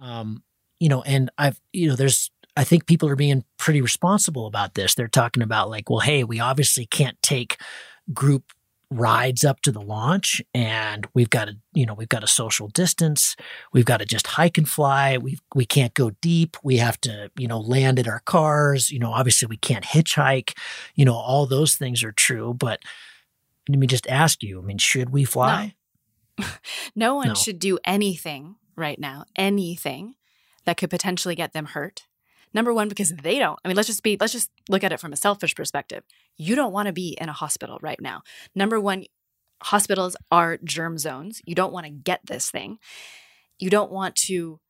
Um, you know, and I've, you know, there's, I think people are being pretty responsible about this. They're talking about like, well, hey, we obviously can't take group rides up to the launch and we've got to you know we've got to social distance. We've got to just hike and fly. We we can't go deep. We have to you know land at our cars. You know obviously we can't hitchhike. You know all those things are true but let me just ask you i mean should we fly? No, no one no. should do anything right now anything that could potentially get them hurt Number one, because they don't. I mean, let's just be, let's just look at it from a selfish perspective. You don't want to be in a hospital right now. Number one, hospitals are germ zones. You don't want to get this thing. You don't want to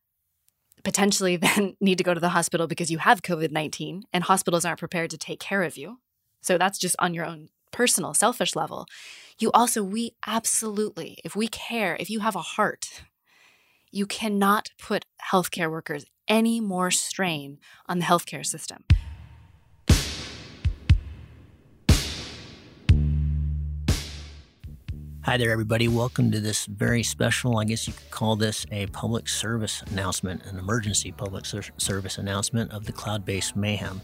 potentially then need to go to the hospital because you have COVID 19 and hospitals aren't prepared to take care of you. So that's just on your own personal, selfish level. You also, we absolutely, if we care, if you have a heart, you cannot put healthcare workers any more strain on the healthcare system. Hi there, everybody. Welcome to this very special, I guess you could call this a public service announcement, an emergency public ser- service announcement of the Cloud Base Mayhem.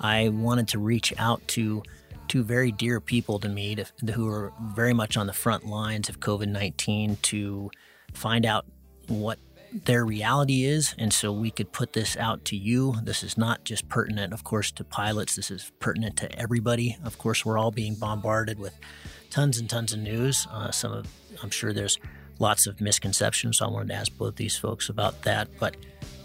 I wanted to reach out to two very dear people to me to, who are very much on the front lines of COVID 19 to find out what their reality is. And so we could put this out to you. This is not just pertinent, of course, to pilots. This is pertinent to everybody. Of course, we're all being bombarded with tons and tons of news. Uh, some of, I'm sure there's lots of misconceptions. So I wanted to ask both these folks about that. But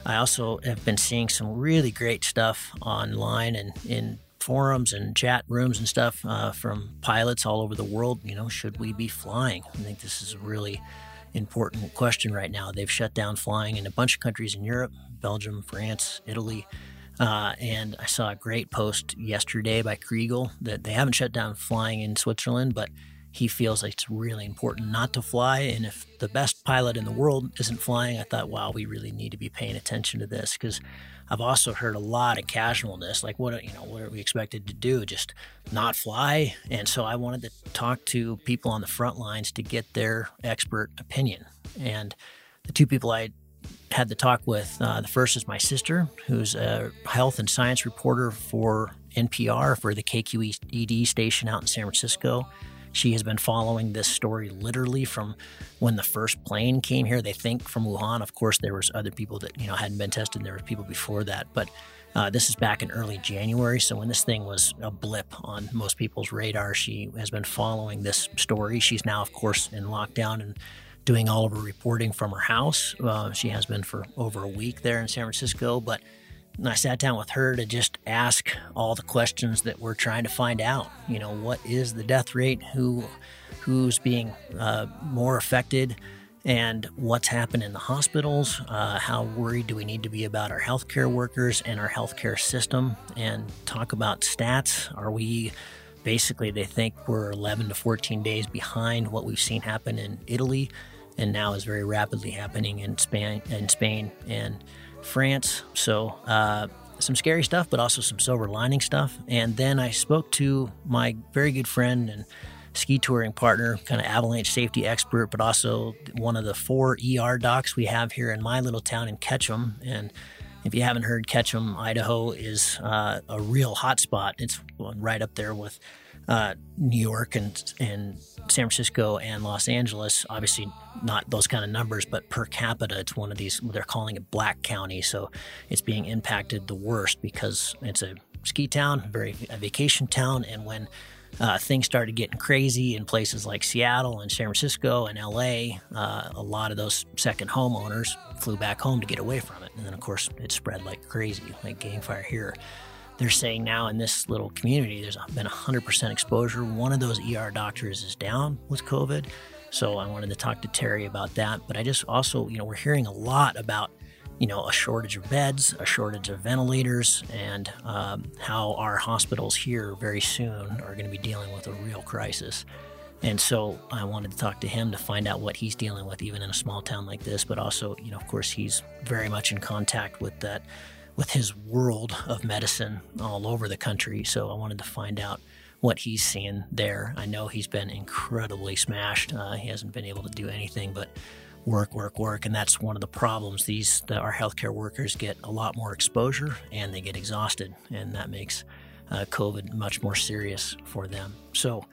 I also have been seeing some really great stuff online and in forums and chat rooms and stuff uh, from pilots all over the world. You know, should we be flying? I think this is really important question right now. They've shut down flying in a bunch of countries in Europe Belgium, France, Italy. Uh, and I saw a great post yesterday by Chrigel that they haven't shut down flying in Switzerland, but he feels like it's really important not to fly. And if the best pilot in the world isn't flying, I thought, wow, we really need to be paying attention to this because I've also heard a lot of casualness, like what you know, what are we expected to do? Just not fly? And so I wanted to talk to people on the front lines to get their expert opinion. And the two people I had the talk with, uh, the first is my sister, who's a health and science reporter for NPR for the KQED station out in San Francisco. She has been following this story literally from when the first plane came here. They think from Wuhan. Of course, there was other people that you know hadn't been tested. There were people before that, but uh, this is back in early January. So when this thing was a blip on most people's radar, she has been following this story. She's now, of course, in lockdown and doing all of her reporting from her house. Uh, she has been for over a week there in San Francisco, but and I sat down with her to just ask all the questions that we're trying to find out. You know, what is the death rate? Who, who's being uh, more affected? And what's happened in the hospitals? Uh, how worried do we need to be about our healthcare workers and our healthcare system? And talk about stats. Are we basically, they think we're 11 to 14 days behind what we've seen happen in Italy and now is very rapidly happening in Spain, in Spain and France. So, uh, some scary stuff, but also some silver lining stuff. And then I spoke to my very good friend and ski touring partner, kind of avalanche safety expert, but also one of the four ER docs we have here in my little town in Ketchum. And if you haven't heard, Ketchum, Idaho is uh, a real hotspot. It's right up there with uh, New York and and San Francisco and Los Angeles. Obviously, not those kind of numbers, but per capita, it's one of these. They're calling it Blaine County, so it's being impacted the worst because it's a ski town, very a vacation town, and when uh, things started getting crazy in places like Seattle and San Francisco and LA, uh, a lot of those second homeowners flew back home to get away from it, and then of course it spread like crazy, like gang fire here they're saying now in this little community, there's been 100% exposure. One of those ER doctors is down with COVID. So I wanted to talk to Terry about that. But I just also, you know, we're hearing a lot about, you know, a shortage of beds, a shortage of ventilators, and um, how our hospitals here very soon are going to be dealing with a real crisis. And so I wanted to talk to him to find out what he's dealing with, even in a small town like this. But also, you know, of course, he's very much in contact with that with his world of medicine all over the country. So I wanted to find out what he's seeing there. I know he's been incredibly smashed. Uh, he hasn't been able to do anything but work, work, work, and that's one of the problems. These the, our healthcare workers get a lot more exposure and they get exhausted, and that makes uh, COVID much more serious for them. So.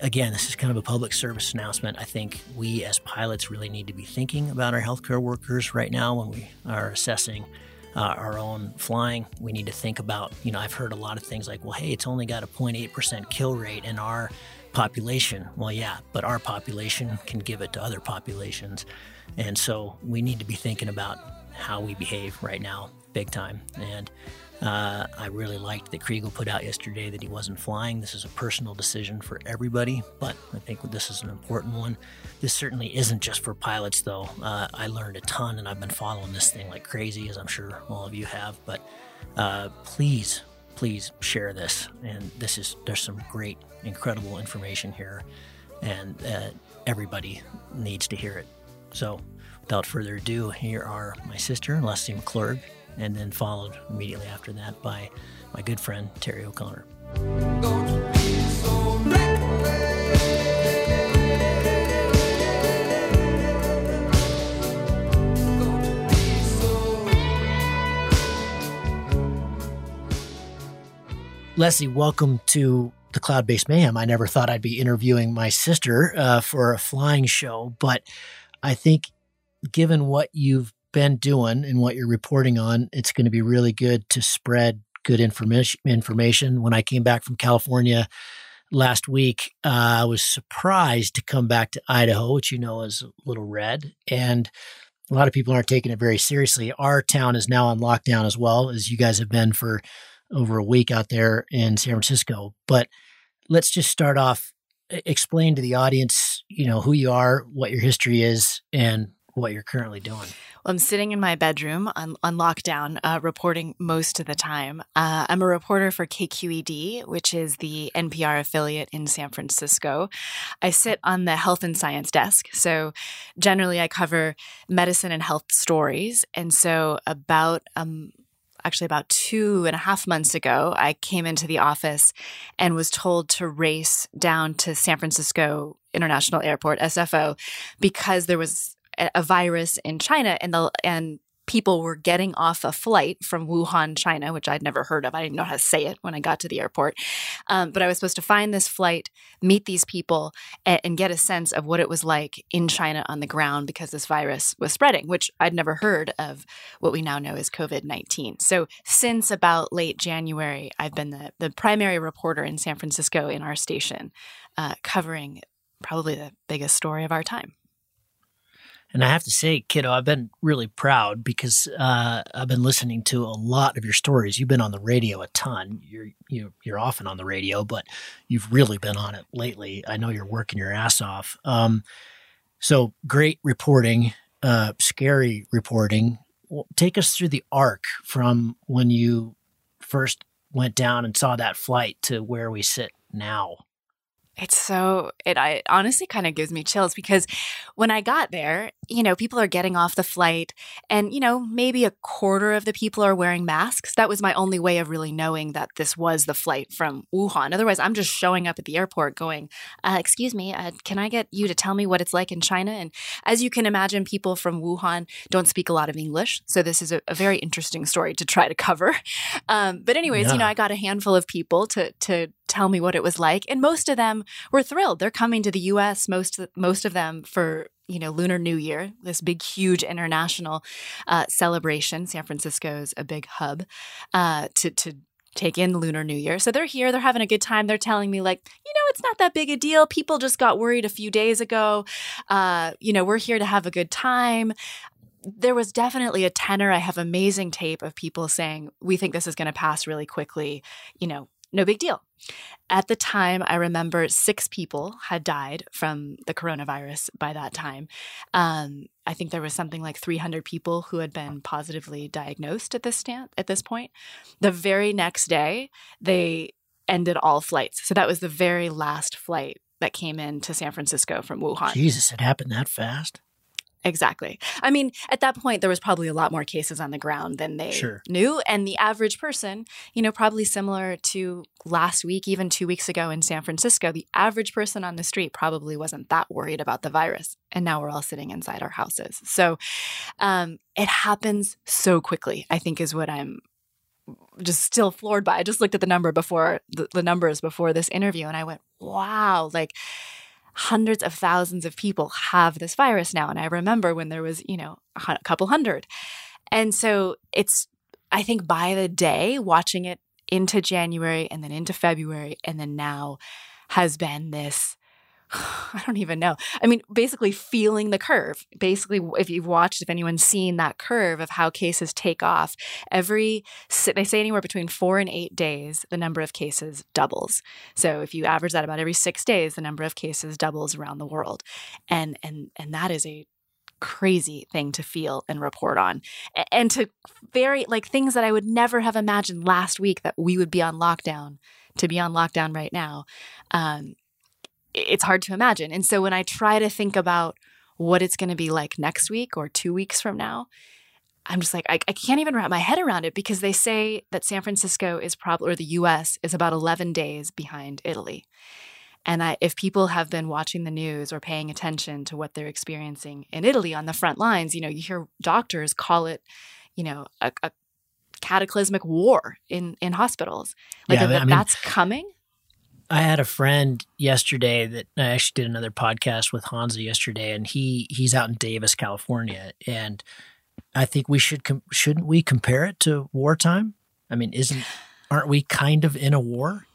Again, this is kind of a public service announcement. I think we as pilots really need to be thinking about our healthcare workers right now when we are assessing uh, our own flying, we need to think about, you know, I've heard a lot of things like, well, hey, it's only got a 0.8% kill rate in our population. Well, yeah, but our population can give it to other populations. And so we need to be thinking about how we behave right now, big time. And uh, I really liked that Chrigel put out yesterday that he wasn't flying. This is a personal decision for everybody, but I think this is an important one. This certainly isn't just for pilots, though. Uh, I learned a ton, and I've been following this thing like crazy, as I'm sure all of you have. But uh, please, please share this. And this is there's some great, incredible information here, and uh, everybody needs to hear it. So, without further ado, here are my sister, Leslie McClurg, and then followed immediately after that by my good friend Terry O'Connor. Leslie, welcome to the Cloud Base Mayhem. I never thought I'd be interviewing my sister uh, for a flying show, but I think given what you've been doing and what you're reporting on, it's going to be really good to spread good information. Information. When I came back from California last week, uh, I was surprised to come back to Idaho, which you know is a little red, and a lot of people aren't taking it very seriously. Our town is now on lockdown as well as you guys have been for over a week out there in San Francisco. But let's just start off. Explain to the audience, you know, who you are, what your history is, and what you're currently doing. Well, I'm sitting in my bedroom on, on lockdown, uh, reporting most of the time. Uh, I'm a reporter for KQED, which is the NPR affiliate in San Francisco. I sit on the health and science desk. So generally, I cover medicine and health stories. And so, about um, actually about two and a half months ago, I came into the office and was told to race down to San Francisco International Airport, SFO, because there was a virus in China and the and people were getting off a flight from Wuhan, China, which I'd never heard of. I didn't know how to say it when I got to the airport. Um, but I was supposed to find this flight, meet these people, and, and, get a sense of what it was like in China on the ground because this virus was spreading, which I'd never heard of what we now know as COVID 19. So since about late January, I've been the, the primary reporter in San Francisco in our station, uh, covering probably the biggest story of our time. And I have to say, kiddo, I've been really proud because uh, I've been listening to a lot of your stories. You've been on the radio a ton. You're you, you're often on the radio, but you've really been on it lately. I know you're working your ass off. Um, so great reporting, uh, scary reporting. Well, take us through the arc from when you first went down and saw that flight to where we sit now. It's so it I honestly kind of gives me chills because when I got there, you know, people are getting off the flight and you know, maybe a quarter of the people are wearing masks. That was my only way of really knowing that this was the flight from Wuhan. Otherwise, I'm just showing up at the airport going, uh, "Excuse me, uh, can I get you to tell me what it's like in China?" And as you can imagine, people from Wuhan don't speak a lot of English, so this is a, a very interesting story to try to cover. Um, but anyways, yeah. you know, I got a handful of people to to tell me what it was like. And most of them were thrilled. They're coming to the US most most of them for you know lunar new year this big huge international uh, celebration. San francisco's a big hub uh, to to take in lunar new year. So they're here. They're having a good time. They're telling me like you know it's not that big a deal. People just got worried a few days ago. Uh, you know we're here to have a good time. There was definitely a tenor. I have amazing tape of people saying, We think this is going to pass really quickly. You know, no big deal. At the time, I remember six people had died from the coronavirus by that time. Um, I think there was something like 300 people who had been positively diagnosed at this stand, at this point. The very next day, they ended all flights. So that was the very last flight that came in to San Francisco from Wuhan. Jesus, it happened that fast? Exactly. I mean, at that point, there was probably a lot more cases on the ground than they sure. knew. And the average person, you know, probably similar to last week, even two weeks ago in San Francisco, the average person on the street probably wasn't that worried about the virus. And now we're all sitting inside our houses. So um, it happens so quickly, I think, is what I'm just still floored by. I just looked at the number before the, the numbers before this interview and I went, wow, like hundreds of thousands of people have this virus now. And I remember when there was, you know, a couple hundred. And so it's, I think by the day, watching it into January and then into February and then now has been this I don't even know. I mean, basically feeling the curve. Basically, if you've watched, if anyone's seen that curve of how cases take off, every, they say anywhere between four and eight days, the number of cases doubles. So if you average that about every six days, the number of cases doubles around the world. And, and, and that is a crazy thing to feel and report on and to very like things that I would never have imagined last week that we would be on lockdown to be on lockdown right now. Um, it's hard to imagine. And so when I try to think about what it's going to be like next week or two weeks from now, I'm just like, I, I, can't even wrap my head around it because they say that San Francisco is probably, or the US is about 11 days behind Italy. And I, if people have been watching the news or paying attention to what they're experiencing in Italy on the front lines, you know, you hear doctors call it, you know, a, a cataclysmic war in, in hospitals. Like yeah, that, I mean, that's coming. I had a friend yesterday that I actually did another podcast with Honza yesterday, and he he's out in Davis, California, and I think we should com- shouldn't we compare it to wartime? I mean, isn't aren't we kind of in a war?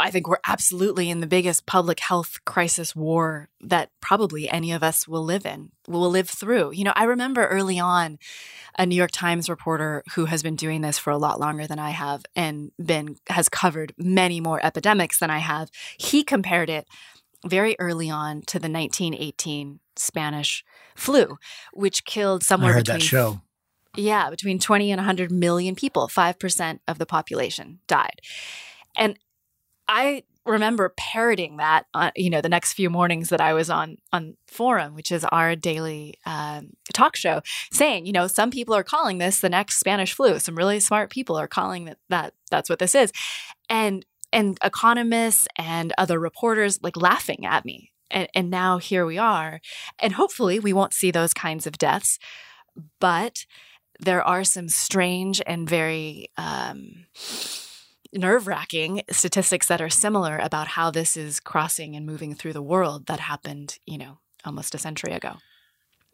I think we're absolutely in the biggest public health crisis war that probably any of us will live in, will live through. You know, I remember early on a New York Times reporter who has been doing this for a lot longer than I have and been has covered many more epidemics than I have. He compared it very early on to the 1918 Spanish flu, which killed somewhere I heard between that show. Yeah, between 20 and 100 million people, 5% of the population died. And I remember parroting that, uh, you know, the next few mornings that I was on on Forum, which is our daily um, talk show, saying, you know, some people are calling this the next Spanish flu. Some really smart people are calling that that that's what this is, and and economists and other reporters like laughing at me. And, and now here we are, and hopefully we won't see those kinds of deaths, but there are some strange and very um, nerve wracking statistics that are similar about how this is crossing and moving through the world that happened, you know, almost a century ago.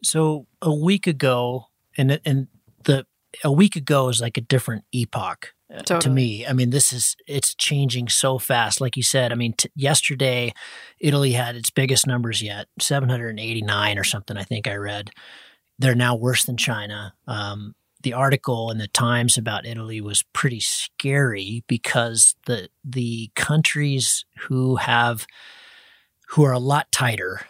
So a week ago, and and the a week ago is like a different epoch uh, totally. to me. I mean, this is it's changing so fast. Like you said, I mean, t- yesterday Italy had its biggest numbers yet, 789 or something. I think I read. They're now worse than China. Um, the article in the Times about Italy was pretty scary because the the countries who have who are a lot tighter,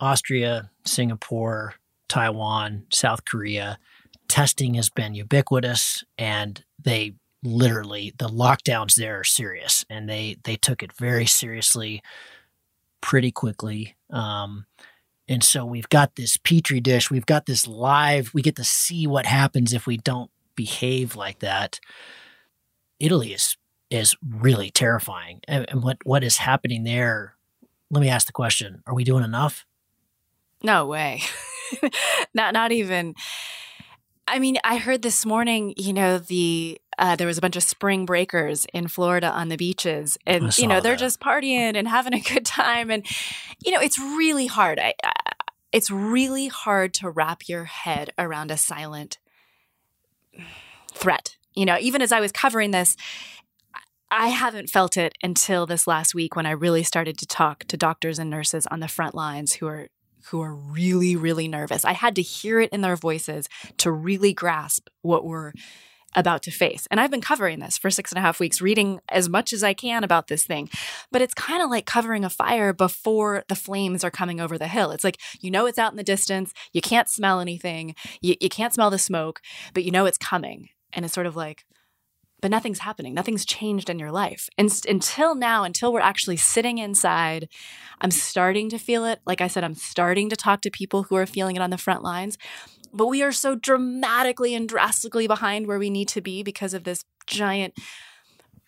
Austria, Singapore, Taiwan, South Korea, testing has been ubiquitous and they literally the lockdowns there are serious and they they took it very seriously pretty quickly. Um, and so we've got this petri dish, we've got this live, we get to see what happens if we don't behave like that. Italy is is really terrifying. And, and what what is happening there? Let me ask the question, are we doing enough? No way. not not even I mean, I heard this morning, you know, the uh, there was a bunch of spring breakers in Florida on the beaches, and you know they're just partying and having a good time, and you know it's really hard. I, I, it's really hard to wrap your head around a silent threat. You know, even as I was covering this, I haven't felt it until this last week when I really started to talk to doctors and nurses on the front lines who are who are really, really nervous. I had to hear it in their voices to really grasp what we're about to face. And I've been covering this for six and a half weeks, reading as much as I can about this thing. But it's kind of like covering a fire before the flames are coming over the hill. It's like, you know, it's out in the distance. You can't smell anything. You, you can't smell the smoke, but you know it's coming. And it's sort of like, but nothing's happening. Nothing's changed in your life. And until now, until we're actually sitting inside, I'm starting to feel it. Like I said, I'm starting to talk to people who are feeling it on the front lines. But we are so dramatically and drastically behind where we need to be because of this giant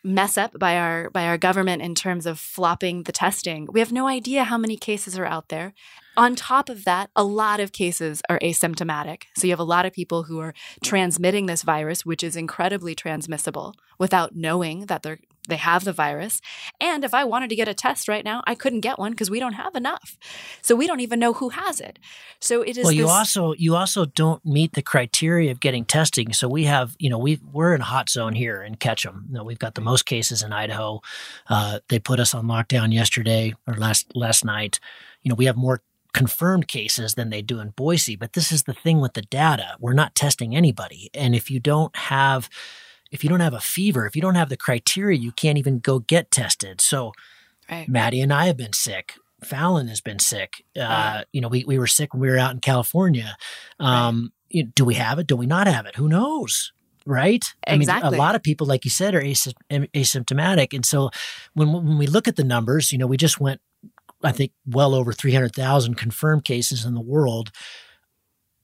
mess up by our by our government in terms of flopping the testing. We have no idea how many cases are out there. On top of that, a lot of cases are asymptomatic. So you have a lot of people who are transmitting this virus, which is incredibly transmissible without knowing that they're they have the virus. And if I wanted to get a test right now, I couldn't get one because we don't have enough. So we don't even know who has it. So it is Well, you this- also you also don't meet the criteria of getting testing. So we have, you know, we we're in a hot zone here in Ketchum. You know, we've got the most cases in Idaho. Uh, they put us on lockdown yesterday or last last night. You know, we have more confirmed cases than they do in Boise, but this is the thing with the data. We're not testing anybody. And if you don't have if you don't have a fever, if you don't have the criteria, you can't even go get tested. So right. Maddie and I have been sick. Fallon has been sick. Uh, Right. You know, we, we were sick when we were out in California. Um, you know, do we have it? Do we not have it? Who knows? Right? I mean, a lot of people, like you said, are asy- asymptomatic. And so when, when we look at the numbers, you know, we just went, I think, well over 300,000 confirmed cases in the world.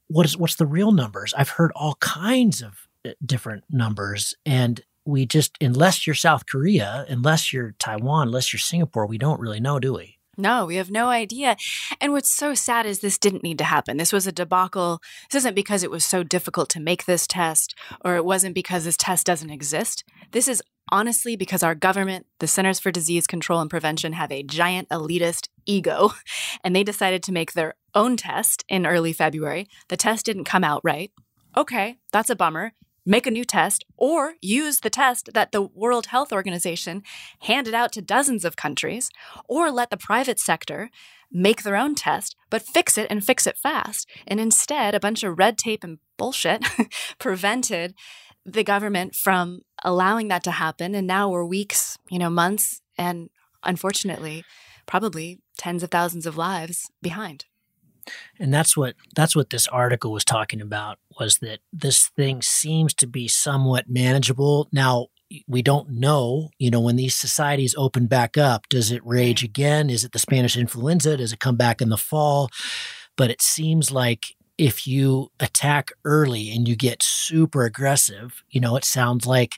What is, what's the real numbers? I've heard all kinds of different numbers. And we just, unless you're South Korea, unless you're Taiwan, unless you're Singapore, we don't really know, do we? No, we have no idea. And what's so sad is this didn't need to happen. This was a debacle. This isn't because it was so difficult to make this test or it wasn't because this test doesn't exist. This is honestly because our government, the Centers for Disease Control and Prevention, have a giant elitist ego and they decided to make their own test in early February. The test didn't come out right. Okay, that's a bummer. Make a new test or use the test that the World Health Organization handed out to dozens of countries, or let the private sector make their own test, but fix it and fix it fast. And instead, a bunch of red tape and bullshit prevented the government from allowing that to happen. And now we're weeks, you know, months, and unfortunately, probably tens of thousands of lives behind. And that's what that's what this article was talking about was that this thing seems to be somewhat manageable. Now we don't know you know when these societies open back up does it rage mm. again? Is it the spanish influenza? Does it come back in the fall? But it seems like if you attack early and you get super aggressive you know it sounds like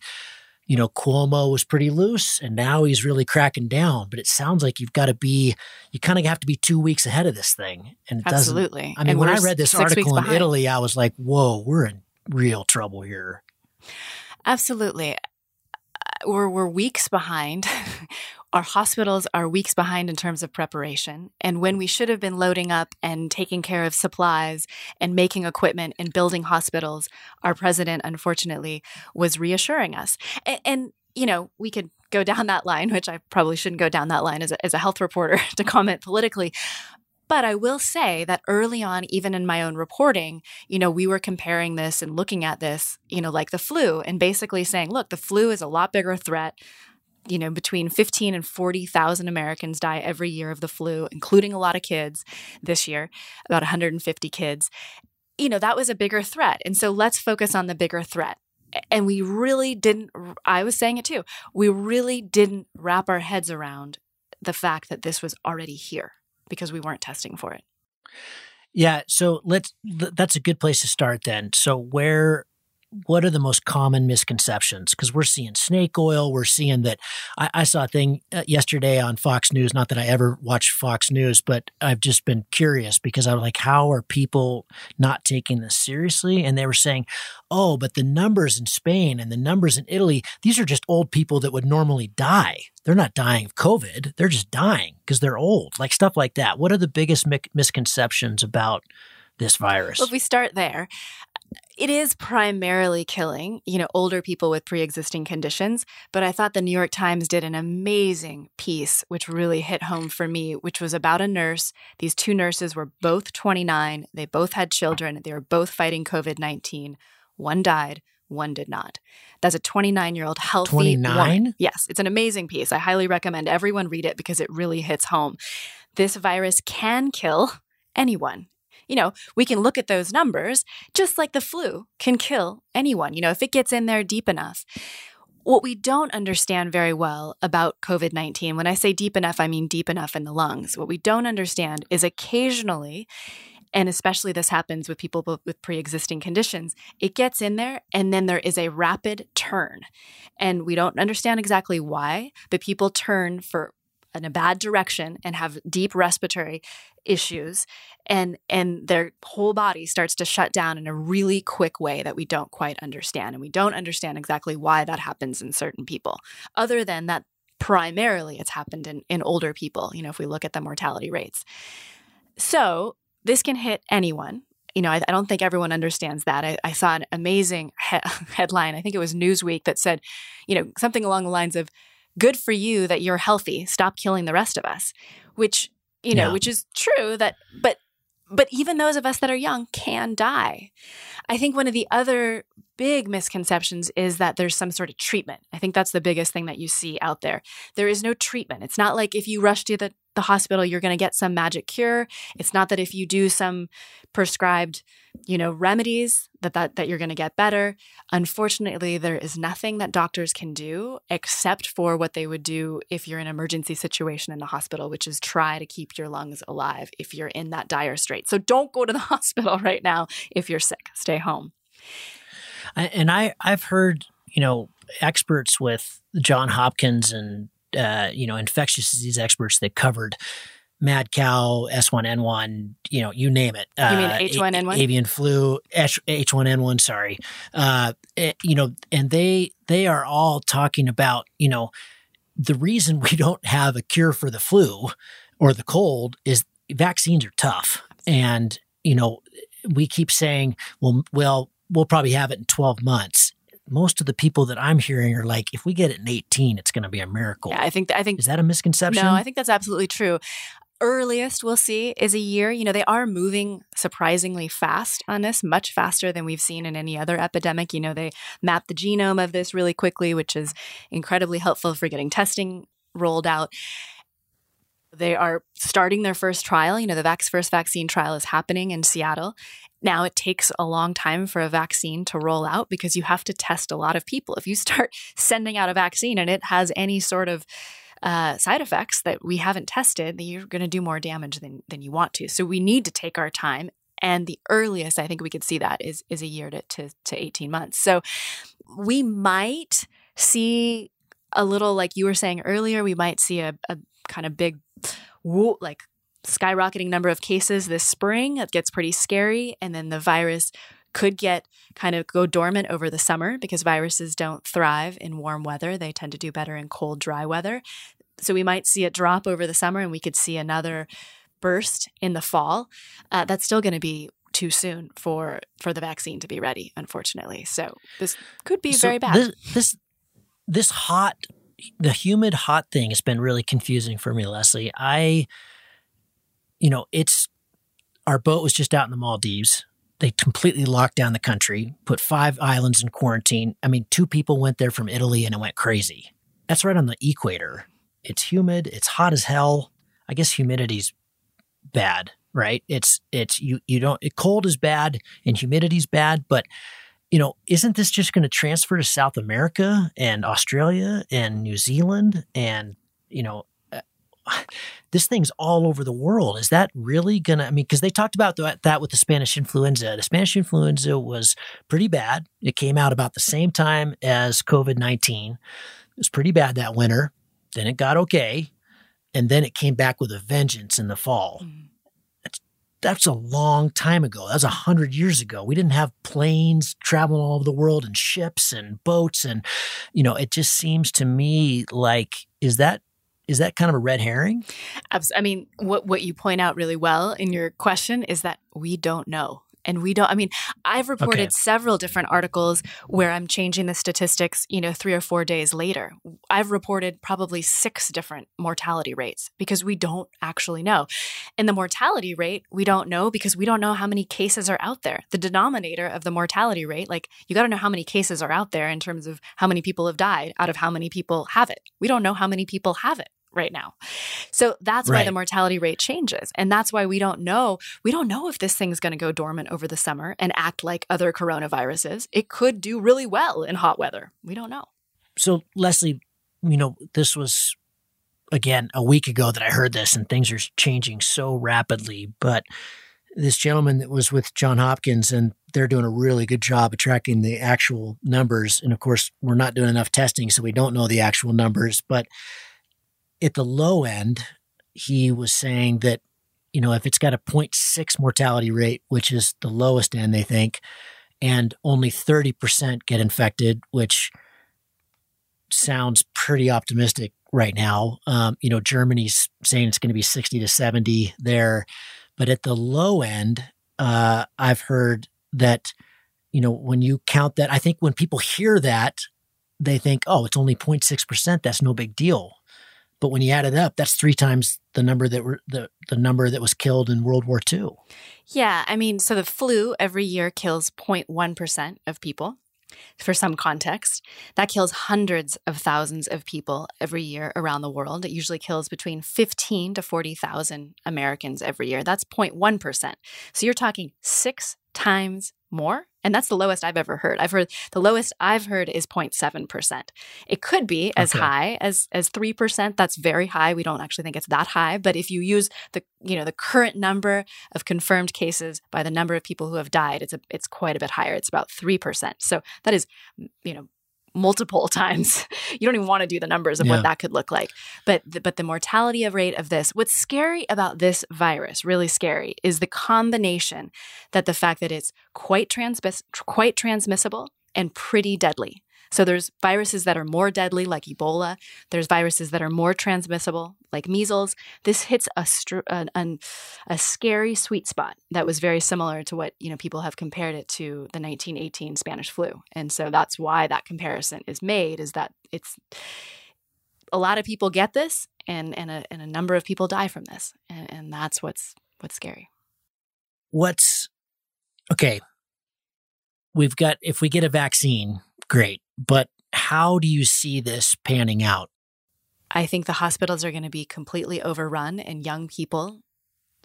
you know Cuomo was pretty loose and now he's really cracking down but it sounds like you've got to be you kind of have to be 2 weeks ahead of this thing and it doesn't Absolutely. I mean, And when I read this article in. Italy, I was like, whoa, we're in real trouble here. Absolutely. Uh, We're, we're weeks behind. Our hospitals are weeks behind in terms of preparation. And when we should have been loading up and taking care of supplies and making equipment and building hospitals, our president, unfortunately, was reassuring us. And, and you know, we could go down that line, which I probably shouldn't go down that line as a, as a health reporter to comment politically. But I will say that early on, even in my own reporting, you know, we were comparing this and looking at this, you know, like the flu and basically saying, look, the flu is a lot bigger threat. You know, between 15 and 40,000 Americans die every year of the flu, including a lot of kids this year, about 150 kids. You know, that was a bigger threat. And so let's focus on the bigger threat. And we really didn't, I was saying it too, we really didn't wrap our heads around the fact that this was already here because we weren't testing for it. Yeah. So let's, th- that's a good place to start then. So, where, what are the most common misconceptions? Because we're seeing snake oil. We're seeing that. I, I saw a thing uh, yesterday on Fox News. Not that I ever watch Fox News, but I've just been curious because I was like, how are people not taking this seriously? And they were saying, oh, but the numbers in Spain and the numbers in Italy, these are just old people that would normally die. They're not dying of COVID. They're just dying because they're old, like stuff like that. What are the biggest mi- misconceptions about this virus? Well, if we start there, it is primarily killing, you know, older people with pre-existing conditions, but I thought the New York Times did an amazing piece which really hit home for me, which was about a nurse. These two nurses were both 29, they both had children, they were both fighting COVID-19. One died, one did not. That's a 29-year-old healthy 29? woman. Yes, it's an amazing piece. I highly recommend everyone read it because it really hits home. This virus can kill anyone. You know, we can look at those numbers just like the flu can kill anyone, you know, if it gets in there deep enough. what we don't understand very well about COVID 19, when I say deep enough, I mean deep enough in the lungs. What we don't understand is occasionally, and especially this happens with people with pre existing conditions, it gets in there and then there is a rapid turn. And we don't understand exactly why, but people turn for in a bad direction and have deep respiratory issues and and their whole body starts to shut down in a really quick way that we don't quite understand and we don't understand exactly why that happens in certain people other than that primarily it's happened in, in older people you know if we look at the mortality rates so this can hit anyone you know, I, I, don't think everyone understands that. I, I saw an amazing he- headline. I think it was Newsweek that said, you know, something along the lines of, good for you that you're healthy. Stop killing the rest of us. Which, you know, yeah. which is true that but but even those of us that are young can die. I think one of the other big misconceptions is that there's some sort of treatment. I think that's the biggest thing that you see out there. There is no treatment. It's not like if you rush to the, the hospital, you're going to get some magic cure. It's not that if you do some prescribed, you know, remedies that that, that you're going to get better. Unfortunately, there is nothing that doctors can do except for what they would do if you're in an emergency situation in the hospital, which is try to keep your lungs alive if you're in that dire strait. So don't go to the hospital right now if you're sick. Stay home. And I, I've heard, you know, experts with John Hopkins and, uh, you know, infectious disease experts that covered mad cow, S1N1, you know, you name it. You mean H1N1? Uh, avian flu, H1N1, sorry. Uh, it, eh, you know, and they, they are all talking about, you know, the reason we don't have a cure for the flu or the cold is vaccines are tough. And, you know, we keep saying, well, well, we'll probably have it in 12 months. Most of the people that I'm hearing are like, if we get it in 18, it's going to be a miracle. Yeah, I think, I think, is that a misconception? No, I think that's absolutely true. Earliest we'll see is a year. You know, they are moving surprisingly fast on this, much faster than we've seen in any other epidemic. You know, they map the genome of this really quickly, which is incredibly helpful for getting testing rolled out. They are starting their first trial. You know, the Vax first vaccine trial is happening in Seattle. Now, it takes a long time for a vaccine to roll out because you have to test a lot of people. If you start sending out a vaccine and it has any sort of uh, side effects that we haven't tested, you're going to do more damage than, than you want to. So we need to take our time. And the earliest I think we could see that is is a year to, to, to 18 months. So we might see a little, like you were saying earlier, we might see a, a kind of big, whoop, like skyrocketing number of cases this spring. It gets pretty scary. And then the virus could get kind of go dormant over the summer because viruses don't thrive in warm weather. They tend to do better in cold, dry weather. So we might see it drop over the summer and we could see another burst in the fall. Uh, that's still going to be too soon for for the vaccine to be ready unfortunately so this could be so very bad this, this this hot the humid hot thing has been really confusing for me leslie i you know, it's our boat was just out in the Maldives. They completely locked down the country, put five islands in quarantine. I mean, two people went there from Italy and it went crazy. That's right on the equator. It's humid, it's hot as hell. I guess humidity's bad, right? It's it's you you don't it, cold is bad and humidity's bad, but you know, isn't this just going to transfer to South America and Australia and New Zealand and you know this thing's all over the world. Is that really going to, I mean, because they talked about that with the Spanish influenza. The Spanish influenza was pretty bad. It came out about the same time as COVID 19. It was pretty bad that winter. Then it got okay. And then it came back with a vengeance in the fall. Mm. That's, a long time ago. That was a hundred years ago. We didn't have planes traveling all over the world and ships and boats. And, you know, it just seems to me like, is that is that kind of a red herring? I mean, what what you point out really well in your question is that we don't know. And we don't, I mean, I've reported okay. several different articles where I'm changing the statistics, you know, three or four days later. I've reported probably six different mortality rates because we don't actually know. And the mortality rate, we don't know because we don't know how many cases are out there. The denominator of the mortality rate, like you got to know how many cases are out there in terms of how many people have died out of how many people have it. We don't know how many people have it right now. So that's right. why the mortality rate changes. And that's why we don't know. We don't know if this thing's going to go dormant over the summer and act like other coronaviruses. It could do really well in hot weather. We don't know. so Leslie, you know, this was again a week ago that I heard this, and things are changing so rapidly. But this gentleman that was with John Hopkins, and they're doing a really good job of tracking the actual numbers. And of course, we're not doing enough testing, so we don't know the actual numbers. But at the low end, he was saying that, you know, if it's got a 0.6 mortality rate, which is the lowest end, they think, and only 30% get infected, which sounds pretty optimistic right now. Um, you know, Germany's saying it's going to be 60 to 70 there. But at the low end, uh, I've heard that, you know, when you count that, I think when people hear that, they think, oh, it's only 0.6%. That's no big deal. But when you add it up, that's three times the number that were the, the number that was killed in World War II. Yeah. I mean, so the flu every year kills 0.1% of people for some context, that kills hundreds of thousands of people every year around the world. It usually kills between 15 to 40,000 Americans every year. That's 0.1%. So you're talking six times more. And that's the lowest I've ever heard. I've heard the lowest I've heard is 0.7%. It could be as okay. high as as 3%. That's very high. We don't actually think it's that high, but if you use the you know the current number of confirmed cases by the number of people who have died, it's a it's quite a bit higher. It's about 3%. So that is you know multiple times. you don't even want to do the numbers of yeah. what that could look like. But the, but the mortality rate of this, what's scary about this virus, really scary, is the combination that the fact that it's quite transmiss- quite transmissible and pretty deadly. So there's viruses that are more deadly, like Ebola. There's viruses that are more transmissible, like measles. This hits a, str- a, a scary sweet spot that was very similar to what you know people have compared it to the 1918 Spanish flu, and so that's why that comparison is made. Is that it's a lot of people get this, and and a, and a number of people die from this, and, and that's what's what's scary. What's okay? We've got if we get a vaccine, great but how do you see this panning out? I think the hospitals are going to be completely overrun, and young people,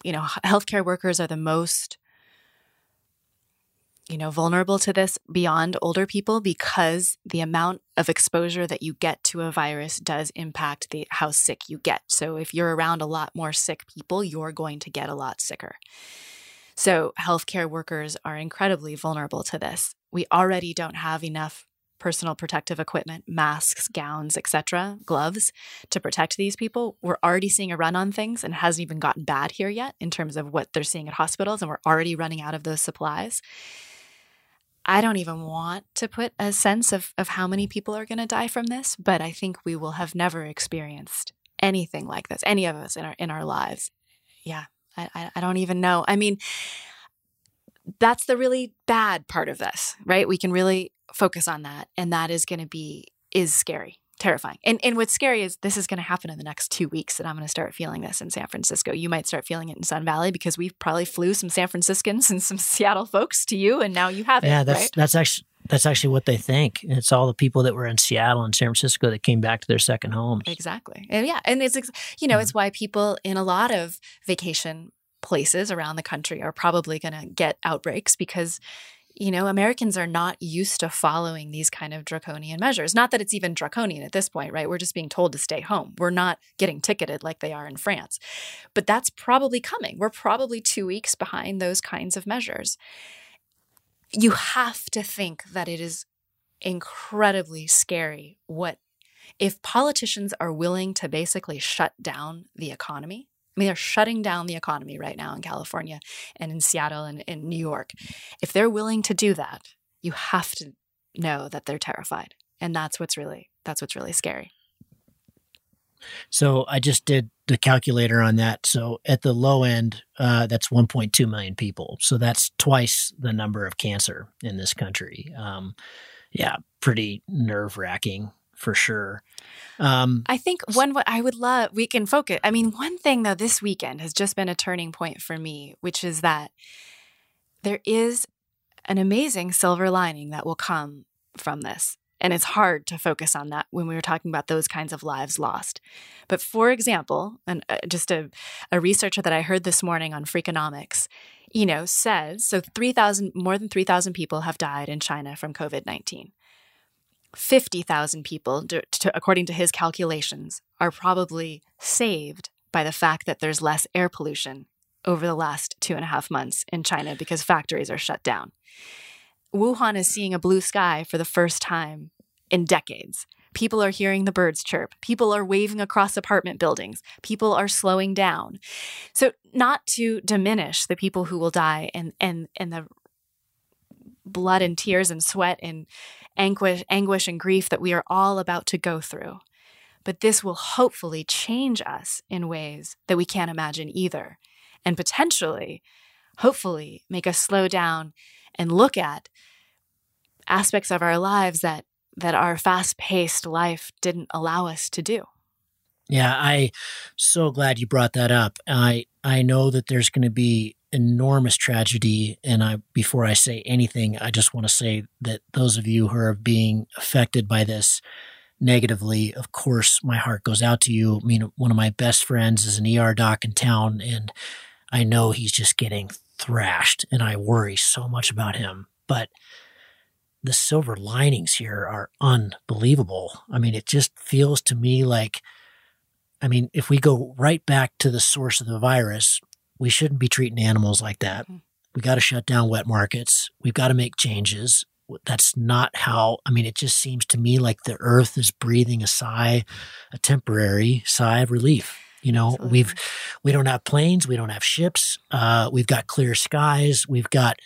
you know, healthcare workers are the most, you know, vulnerable to this beyond older people because the amount of exposure that you get to a virus does impact the how sick you get. So if you're around a lot more sick people, you're going to get a lot sicker. So healthcare workers are incredibly vulnerable to this. We already don't have enough personal protective equipment, masks, gowns, etc., gloves to protect these people. We're already seeing a run on things and it hasn't even gotten bad here yet in terms of what they're seeing at hospitals and we're already running out of those supplies. I don't even want to put a sense of, of how many people are going to die from this, but I think we will have never experienced anything like this, any of us in our in our lives. Yeah, I, I don't even know. I mean, that's the really bad part of this, right? We can really focus on that. And that is going to be, is scary, terrifying. And, and what's scary is this is going to happen in the next two weeks that I'm going to start feeling this in San Francisco. You might start feeling it in Sun Valley because we probably flew some San Franciscans and some Seattle folks to you. And now you have it. Yeah, that's, right? that's actually, that's actually what they think. It's all the people that were in Seattle and San Francisco that came back to their second homes. Exactly. And yeah. And it's, you know, mm-hmm. it's why people in a lot of vacation places around the country are probably going to get outbreaks because you know, Americans are not used to following these kind of draconian measures. Not that it's even draconian at this point, right? We're just being told to stay home. We're not getting ticketed like they are in France. But that's probably coming. We're probably two weeks behind those kinds of measures. You have to think that it is incredibly scary what if politicians are willing to basically shut down the economy I mean, they're shutting down the economy right now in California and in Seattle and in New York. If they're willing to do that, you have to know that they're terrified. And that's what's really that's what's really scary. So I just did the calculator on that. So at the low end, uh, that's 1.2 million people. So that's twice the number of cancer in this country. Um, yeah, pretty nerve wracking for sure. Um, I think one what I would love we can focus. I mean, one thing though this weekend has just been a turning point for me, which is that there is an amazing silver lining that will come from this. And it's hard to focus on that when we were talking about those kinds of lives lost. But for example, and uh, just a, a researcher that I heard this morning on Freakonomics, you know, says so 3,000, more than 3,000 people have died in China from COVID 19 50,000 people, according to his calculations, are probably saved by the fact that there's less air pollution over the last two and a half months in China because factories are shut down. Wuhan is seeing a blue sky for the first time in decades. People are hearing the birds chirp. People are waving across apartment buildings. People are slowing down. So, not to diminish the people who will die and, and, and the blood and tears and sweat and anguish, anguish and grief that we are all about to go through. But this will hopefully change us in ways that we can't imagine either, and potentially, hopefully, make us slow down and look at aspects of our lives that that our fast-paced life didn't allow us to do. Yeah, I so glad you brought that up. I I know that there's going to be enormous tragedy and I before I say anything, I just want to say that those of you who are being affected by this negatively, of course, my heart goes out to you. I mean, one of my best friends is an ER doc in town and I know he's just getting thrashed and I worry so much about him. But the silver linings here are unbelievable. I mean, it just feels to me like, I mean, if we go right back to the source of the virus, we shouldn't be treating animals like that. Mm. We got to shut down wet markets. We've got to make changes. That's not how, I mean, it just seems to me like the earth is breathing a sigh, a temporary sigh of relief. You know, Absolutely. we've, we don't have planes. We don't have ships. Uh, we've got clear skies. We've got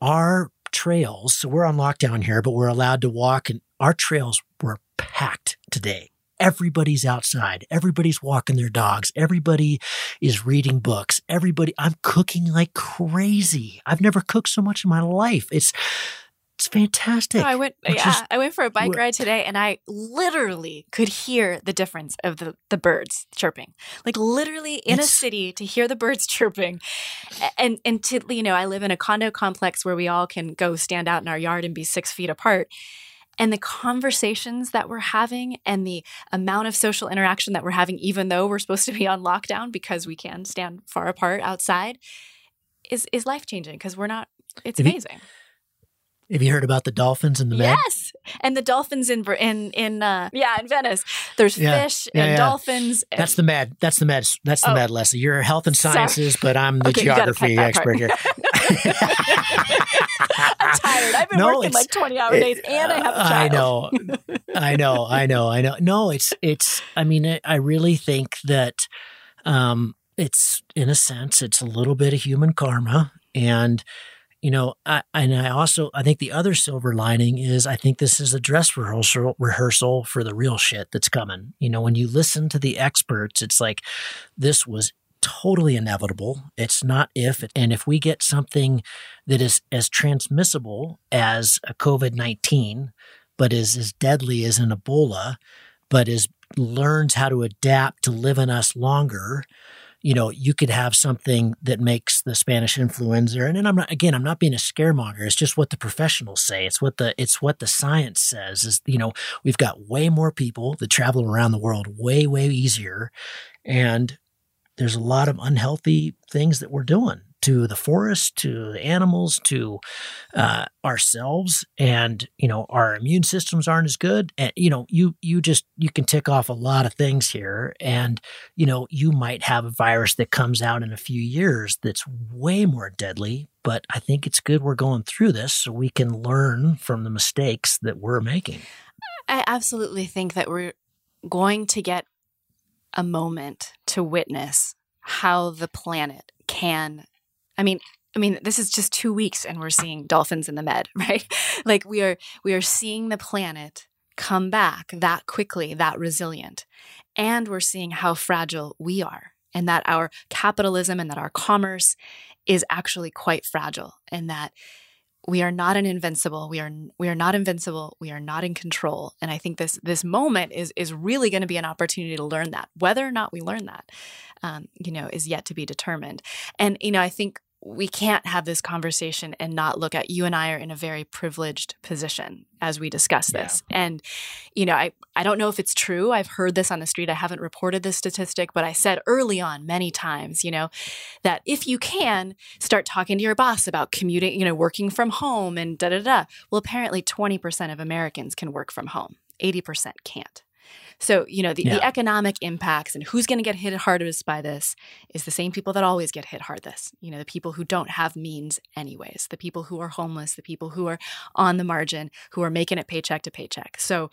our trails. So we're on lockdown here, but we're allowed to walk, and our trails were packed today. Everybody's outside. Everybody's walking their dogs. Everybody is reading books. Everybody, I'm cooking like crazy. I've never cooked so much in my life. It's it's fantastic. No, I went yeah, I went for a bike ride today and I literally could hear the difference of the the birds chirping. Like literally in a city to hear the birds chirping. And and to you know, I live in a condo complex where we all can go stand out in our yard and be 6 feet apart. And the conversations that we're having and the amount of social interaction that we're having even though we're supposed to be on lockdown because we can stand far apart outside is is life-changing because we're not it's amazing. Have you heard about the dolphins in the Med? Yes, and the dolphins in in in uh, yeah in Venice. There's yeah. fish yeah, and yeah. dolphins. And... That's the Med. That's the Med. That's the oh. Med, Leslie. You're health and sciences, Sorry. but I'm the okay, geography expert here. I'm tired. I've been no, working like 20 hour it, days, and I have a child. I know, I know, I know, I know. No, it's it's. I mean, I really think that um, it's in a sense, it's a little bit of human karma, and you know, I, and I also I think the other silver lining is I think this is a dress rehearsal rehearsal for the real shit that's coming. You know, when you listen to the experts, it's like this was totally inevitable. It's not if and if we get something that is as transmissible as a COVID nineteen, but is as deadly as an Ebola, but is learns how to adapt to live in us longer you know, you could have something that makes the Spanish influenza. And, and I'm not, again, I'm not being a scaremonger. It's just what the professionals say. It's what the, it's what the science says is, you know, we've got way more people that travel around the world way, way easier. And there's a lot of unhealthy things that we're doing to the forest, to the animals, to uh, ourselves, and you know our immune systems aren't as good. And you know you you just you can tick off a lot of things here, and you know you might have a virus that comes out in a few years that's way more deadly. But I think it's good we're going through this so we can learn from the mistakes that we're making. I absolutely think that we're going to get a moment to witness how the planet can I mean, I mean, this is just two weeks and we're seeing dolphins in the med, right? like we are we are seeing the planet come back that quickly, that resilient. And we're seeing how fragile we are and that our capitalism and that our commerce is actually quite fragile and that we are not an invincible we are we are not invincible we are not in control and i think this this moment is is really going to be an opportunity to learn that whether or not we learn that um, you know is yet to be determined and you know i think we can't have this conversation and not look at you and I are in a very privileged position as we discuss this. Yeah. And, you know, I, I don't know if it's true. I've heard this on the street. I haven't reported this statistic, but I said early on many times, you know, that if you can start talking to your boss about commuting, you know, working from home and da da da. Well, apparently 20% of Americans can work from home, 80% can't. So, you know, the, yeah. the economic impacts and who's going to get hit hardest by this is the same people that always get hit hardest. You know, the people who don't have means, anyways, the people who are homeless, the people who are on the margin, who are making it paycheck to paycheck. So,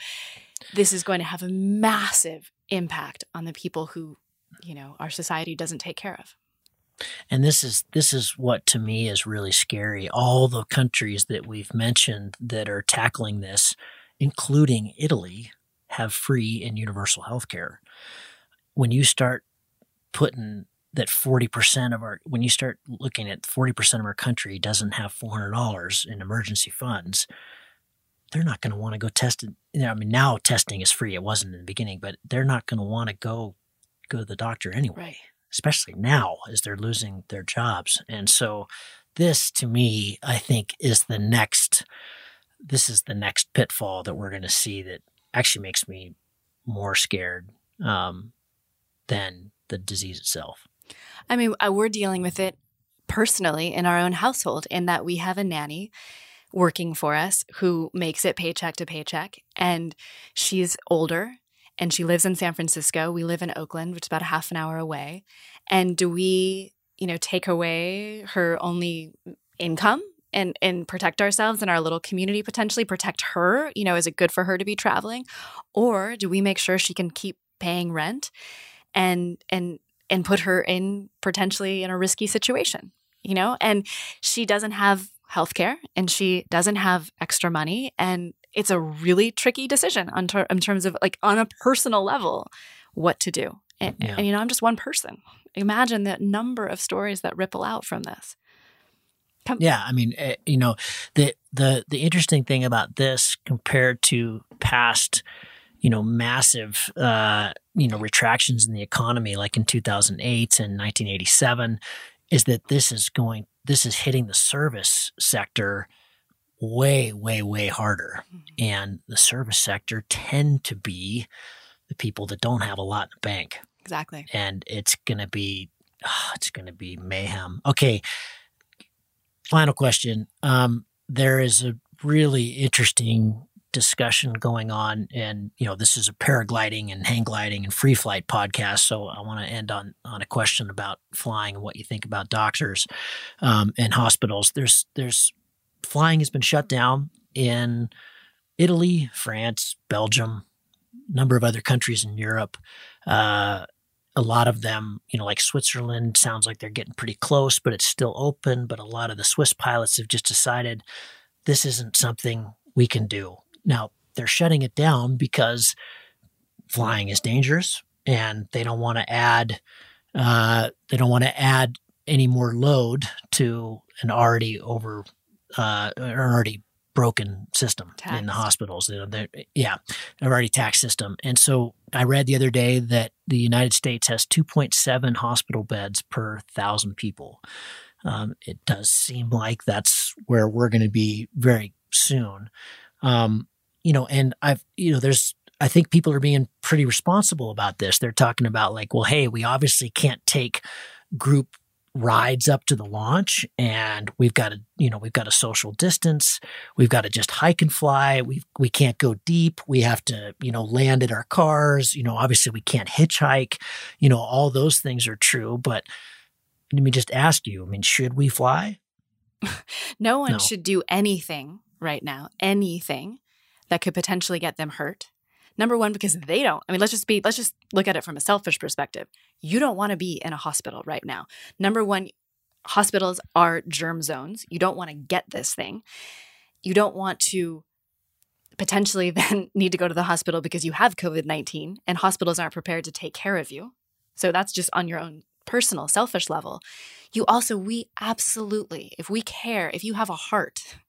this is going to have a massive impact on the people who, you know, our society doesn't take care of. And this is this is what to me is really scary. All the countries that we've mentioned that are tackling this, including Italy, have free and universal health care. When you start putting that 40% of our, when you start looking at 40% of our country doesn't have $400 in emergency funds, they're not going to want to go test it. You know, I mean, now testing is free. It wasn't in the beginning, but they're not going to want to go go to the doctor anyway, right. especially now as they're losing their jobs. And so, this to me, I think, is the next. This is the next pitfall that we're going to see that actually makes me more scared um, than the disease itself. I mean, uh, we're dealing with it personally in our own household in that we have a nanny working for us who makes it paycheck to paycheck. And she's older and she lives in San Francisco. We live in Oakland, which is about a half an hour away. And do we, you know, take away her only income and and protect ourselves and our little community potentially protect her you know is it good for her to be traveling? Or do we make sure she can keep paying rent and and and put her in potentially in a risky situation you know? And she doesn't have health care and she doesn't have extra money and it's a really tricky decision on ter- in terms of like on a personal level what to do. And, yeah. and you know i'm just one person. Imagine the number of stories that ripple out from this Come. Yeah, I mean, uh, you know, the the the interesting thing about this compared to past, you know, massive, uh, you know, retractions in the economy, like in 2008 and 1987, is that this is going, this is hitting the service sector way, way, way harder, mm-hmm. and the service sector tend to be the people that don't have a lot in the bank. Exactly, and it's going to be, oh, it's going to be mayhem. Okay final question. Um, there is a really interesting discussion going on, and you know this is a paragliding and hang gliding and free flight podcast. So I want to end on on a question about flying and what you think about doctors um, and hospitals. There's there's flying has been shut down in Italy, France, Belgium, number of other countries in Europe. Uh, a lot of them, you know, like Switzerland, sounds like they're getting pretty close, but it's still open. But a lot of the Swiss pilots have just decided this isn't something we can do. Now, they're shutting it down because flying is dangerous and they don't want to add uh, they don't want to add any more load to an already over uh, already broken system tax. in the hospitals. You know, yeah, already tax system. And so I read the other day that the United States has 2.7 hospital beds per thousand people. Um, it does seem like that's where we're going to be very soon. Um, you know, and I've, you know, there's, I think people are being pretty responsible about this. They're talking about like, well, hey, we obviously can't take group rides up to the launch and we've got to you know we've got a social distance. We've got to just hike and fly. We we can't go deep. We have to you know land in our cars. You know obviously we can't hitchhike. You know all those things are true but let me just ask you i mean should we fly? No one no. should do anything right now anything that could potentially get them hurt Number one, because they don't. I mean, let's just be, let's just look at it from a selfish perspective. You don't want to be in a hospital right now. Number one, hospitals are germ zones. You don't want to get this thing. You don't want to potentially then need to go to the hospital because you have COVID 19 and hospitals aren't prepared to take care of you. So that's just on your own personal, selfish level. You also, we absolutely, if we care, if you have a heart,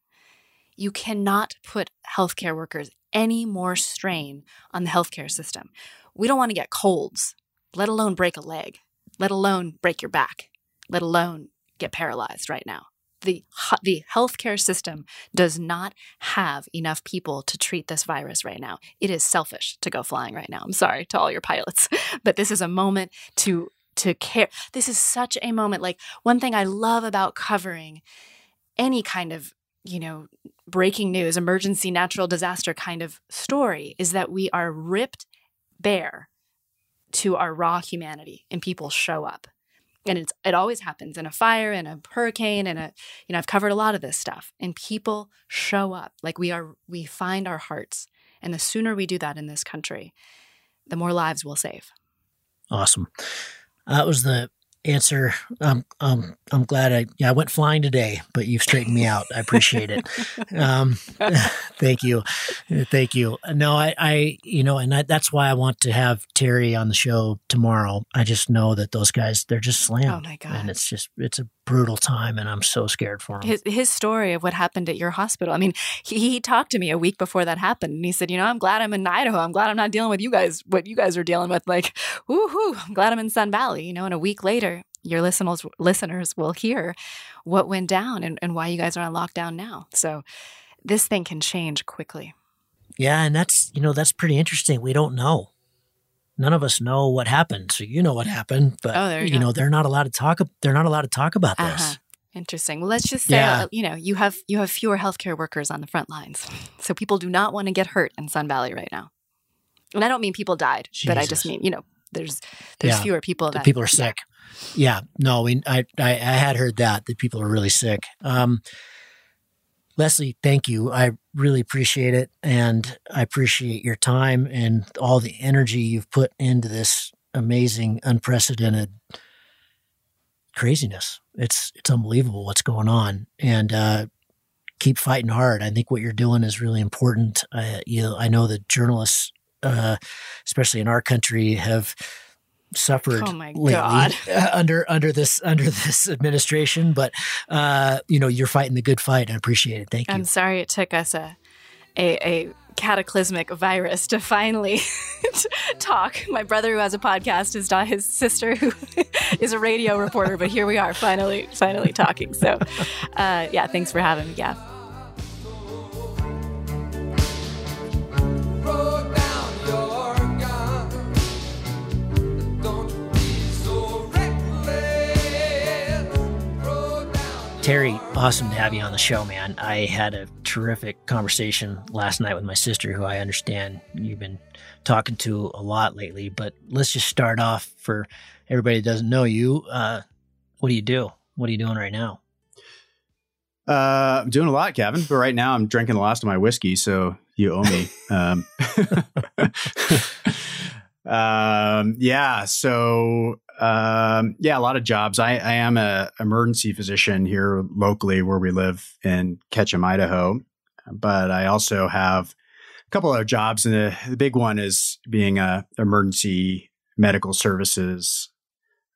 you cannot put healthcare workers any more strain on the healthcare system. We don't want to get colds, let alone break a leg, let alone break your back, let alone get paralyzed right now. The, the healthcare system does not have enough people to treat this virus right now. It is selfish to go flying right now. I'm sorry to all your pilots, but this is a moment to to care. This is such a moment. Like one thing I love about covering any kind of you know, breaking news, emergency natural disaster kind of story is that we are ripped bare to our raw humanity and people show up. And it's it always happens in a fire, in a hurricane, and a you know, I've covered a lot of this stuff. And people show up. Like we are we find our hearts. And the sooner we do that in this country, the more lives we'll save. Awesome. That was the answer. Um, um, I'm glad I yeah I went flying today, but you've straightened me out. I appreciate it. Um, thank you, thank you. No, I, I you know, and I, that's why I want to have Terry on the show tomorrow. I just know that those guys they're just slammed. Oh my god! And it's just it's a brutal time, and I'm so scared for him. His his story of what happened at your hospital. I mean, he, he talked to me a week before that happened, and he said, you know, I'm glad I'm in Idaho. I'm glad I'm not dealing with you guys what you guys are dealing with. Like, woohoo! I'm glad I'm in Sun Valley. You know, and a week later your listeners listeners will hear what went down and, and why you guys are on lockdown now. So this thing can change quickly. Yeah, and that's you know that's pretty interesting. We don't know. None of us know what happened. So you know what happened, but oh, you, you know they're not allowed to talk. They're not allowed to talk about this. Uh-huh. Interesting. Well, let's just say yeah. you know you have you have fewer healthcare workers on the front lines, so people do not want to get hurt in Sun Valley right now. And I don't mean people died, Jesus. but I just mean you know there's there's yeah. fewer people that people are sick. Yeah, no, we, I, I, I had heard that that people are really sick. Um, Leslie, thank you. I really appreciate it, and I appreciate your time and all the energy you've put into this amazing, unprecedented craziness. It's it's unbelievable what's going on, and uh, keep fighting hard. I think what you're doing is really important. Uh, you know, I know that journalists, uh, especially in our country, have suffered oh lately uh, under under this under this administration. But uh, you know, you're fighting the good fight. I appreciate it. Thank you. I'm sorry it took us a a, a cataclysmic virus to finally talk. My brother, who has a podcast, is not his sister, who is a radio reporter. But here we are, finally, finally talking. So, uh, yeah, thanks for having me. Yeah. Terry, awesome to have you on the show, man. I had a terrific conversation last night with my sister, who I understand you've been talking to a lot lately. But let's just start off for everybody that doesn't know you. Uh, what do you do? What are you doing right now? Uh, I'm doing a lot, Gavin. But right now, I'm drinking the last of my whiskey, so you owe me. um, um, yeah. So um, yeah, a lot of jobs. I, I am a emergency physician here locally where we live in Ketchum, Idaho. But I also have a couple other jobs, and the, the big one is being a emergency medical services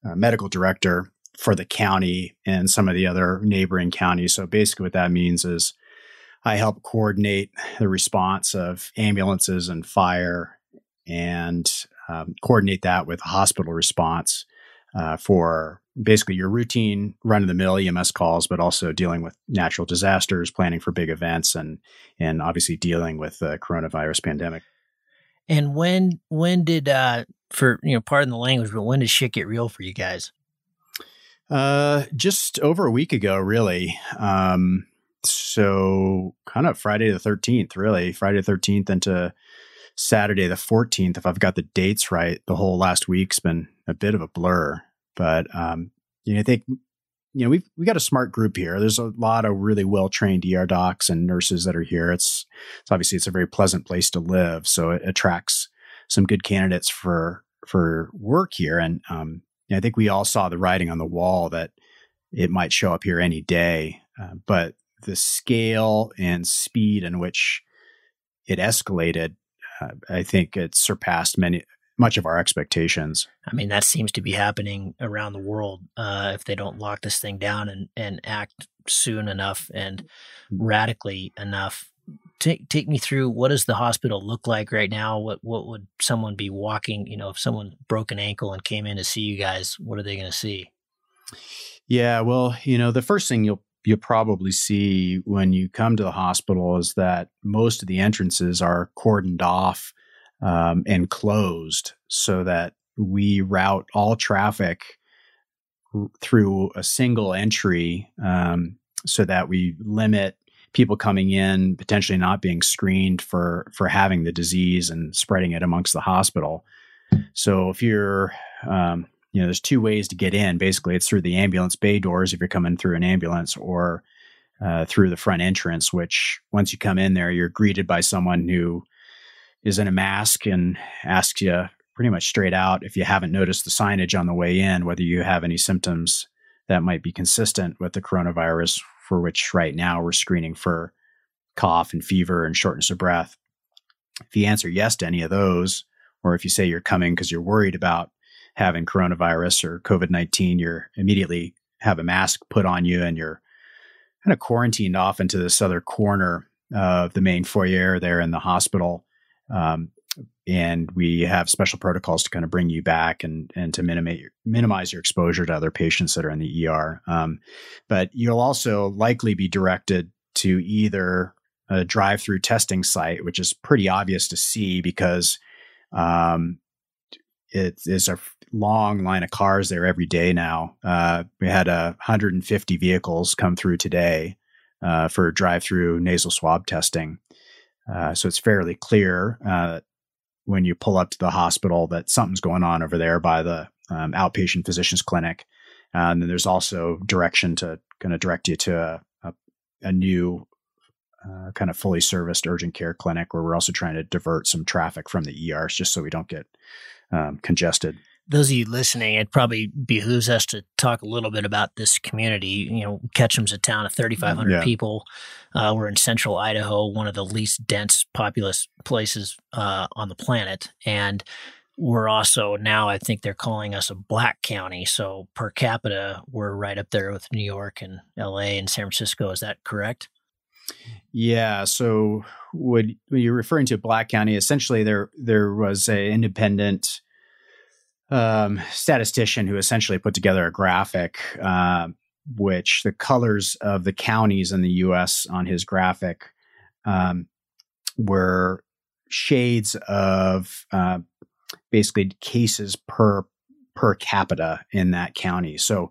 uh, medical director for the county and some of the other neighboring counties. So basically, what that means is I help coordinate the response of ambulances and fire and um, coordinate that with hospital response uh, for basically your routine run of the mill EMS calls, but also dealing with natural disasters, planning for big events, and and obviously dealing with the coronavirus pandemic. And when when did uh, for you know pardon the language, but when did shit get real for you guys? Uh, just over a week ago, really. Um, so kind of Friday the thirteenth, really Friday the thirteenth into Saturday the 14th, if I've got the dates right, the whole last week's been a bit of a blur. But um, you know, I think you know we've we got a smart group here. There's a lot of really well trained ER docs and nurses that are here. It's it's obviously it's a very pleasant place to live, so it attracts some good candidates for for work here. And um, I think we all saw the writing on the wall that it might show up here any day. Uh, but the scale and speed in which it escalated uh, I think it surpassed many much of our expectations. I mean, that seems to be happening around the world. Uh, if they don't lock this thing down and, and act soon enough and radically enough, take take me through what does the hospital look like right now? What what would someone be walking? You know, if someone broke an ankle and came in to see you guys, what are they going to see? Yeah, well, you know, the first thing you'll you'll probably see when you come to the hospital is that most of the entrances are cordoned off um, and closed so that we route all traffic through a single entry um, so that we limit people coming in potentially not being screened for for having the disease and spreading it amongst the hospital so if you're um, you know, there's two ways to get in. Basically, it's through the ambulance bay doors if you're coming through an ambulance, or uh, through the front entrance. Which once you come in there, you're greeted by someone who is in a mask and asks you pretty much straight out if you haven't noticed the signage on the way in, whether you have any symptoms that might be consistent with the coronavirus, for which right now we're screening for cough and fever and shortness of breath. If you answer yes to any of those, or if you say you're coming because you're worried about having coronavirus or COVID 19, you're immediately have a mask put on you and you're kind of quarantined off into this other corner of the main foyer there in the hospital. Um, and we have special protocols to kind of bring you back and and to minimize minimize your exposure to other patients that are in the ER. Um, but you'll also likely be directed to either a drive-through testing site, which is pretty obvious to see because um, it is a long line of cars there every day now. Uh, we had uh, 150 vehicles come through today uh, for drive-through nasal swab testing. Uh, so it's fairly clear uh, when you pull up to the hospital that something's going on over there by the um, outpatient physician's clinic. Uh, and then there's also direction to kind of direct you to a, a, a new uh, kind of fully serviced urgent care clinic where we're also trying to divert some traffic from the ERs just so we don't get um, congested. Those of you listening, it probably behooves us to talk a little bit about this community. You know, Ketchum's a town of 3,500 yeah. people. Uh, we're in central Idaho, one of the least dense populous places uh, on the planet. And we're also now, I think they're calling us a black county. So per capita, we're right up there with New York and LA and San Francisco. Is that correct? Yeah. So when you're referring to Black County, essentially there there was an independent um, statistician who essentially put together a graphic, uh, which the colors of the counties in the U.S. on his graphic um, were shades of uh, basically cases per per capita in that county. So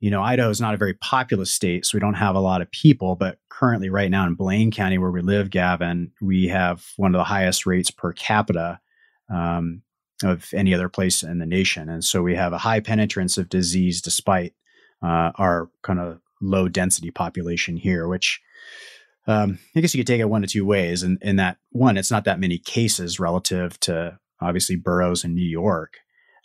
you know, Idaho is not a very populous state, so we don't have a lot of people. But currently, right now in Blaine County, where we live, Gavin, we have one of the highest rates per capita um, of any other place in the nation. And so we have a high penetrance of disease despite uh, our kind of low density population here, which um, I guess you could take it one of two ways. And in that one, it's not that many cases relative to obviously boroughs in New York.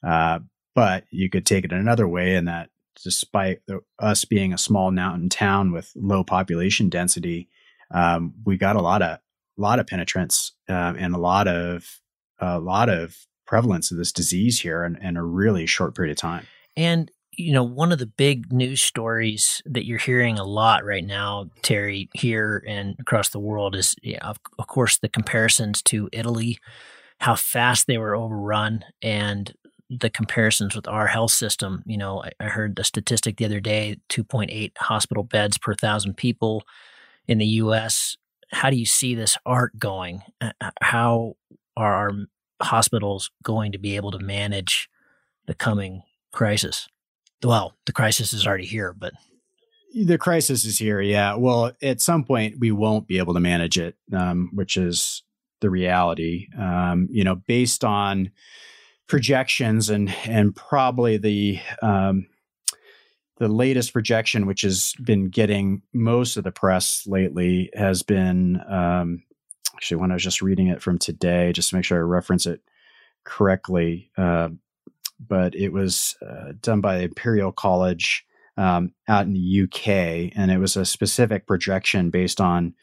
Uh, but you could take it another way in that despite the, us being a small mountain town with low population density, um, we got a lot of lot of penetrance uh, and a lot of a lot of prevalence of this disease here in, in a really short period of time. And you know, one of the big news stories that you're hearing a lot right now, Terry, here and across the world is, yeah, of, of course, the comparisons to Italy, how fast they were overrun, and the comparisons with our health system. You know, I, I heard the statistic the other day 2.8 hospital beds per thousand people in the US. How do you see this art going? Uh, uh, how are our hospitals going to be able to manage the coming crisis? Well, the crisis is already here, but the crisis is here. Yeah. Well, at some point we won't be able to manage it, um, which is the reality. Um, you know, based on projections and and probably the um, the latest projection, which has been getting most of the press lately, has been um, actually when I was just reading it from today, just to make sure I reference it correctly. Uh, but it was uh, done by Imperial College um, out in the UK, and it was a specific projection based on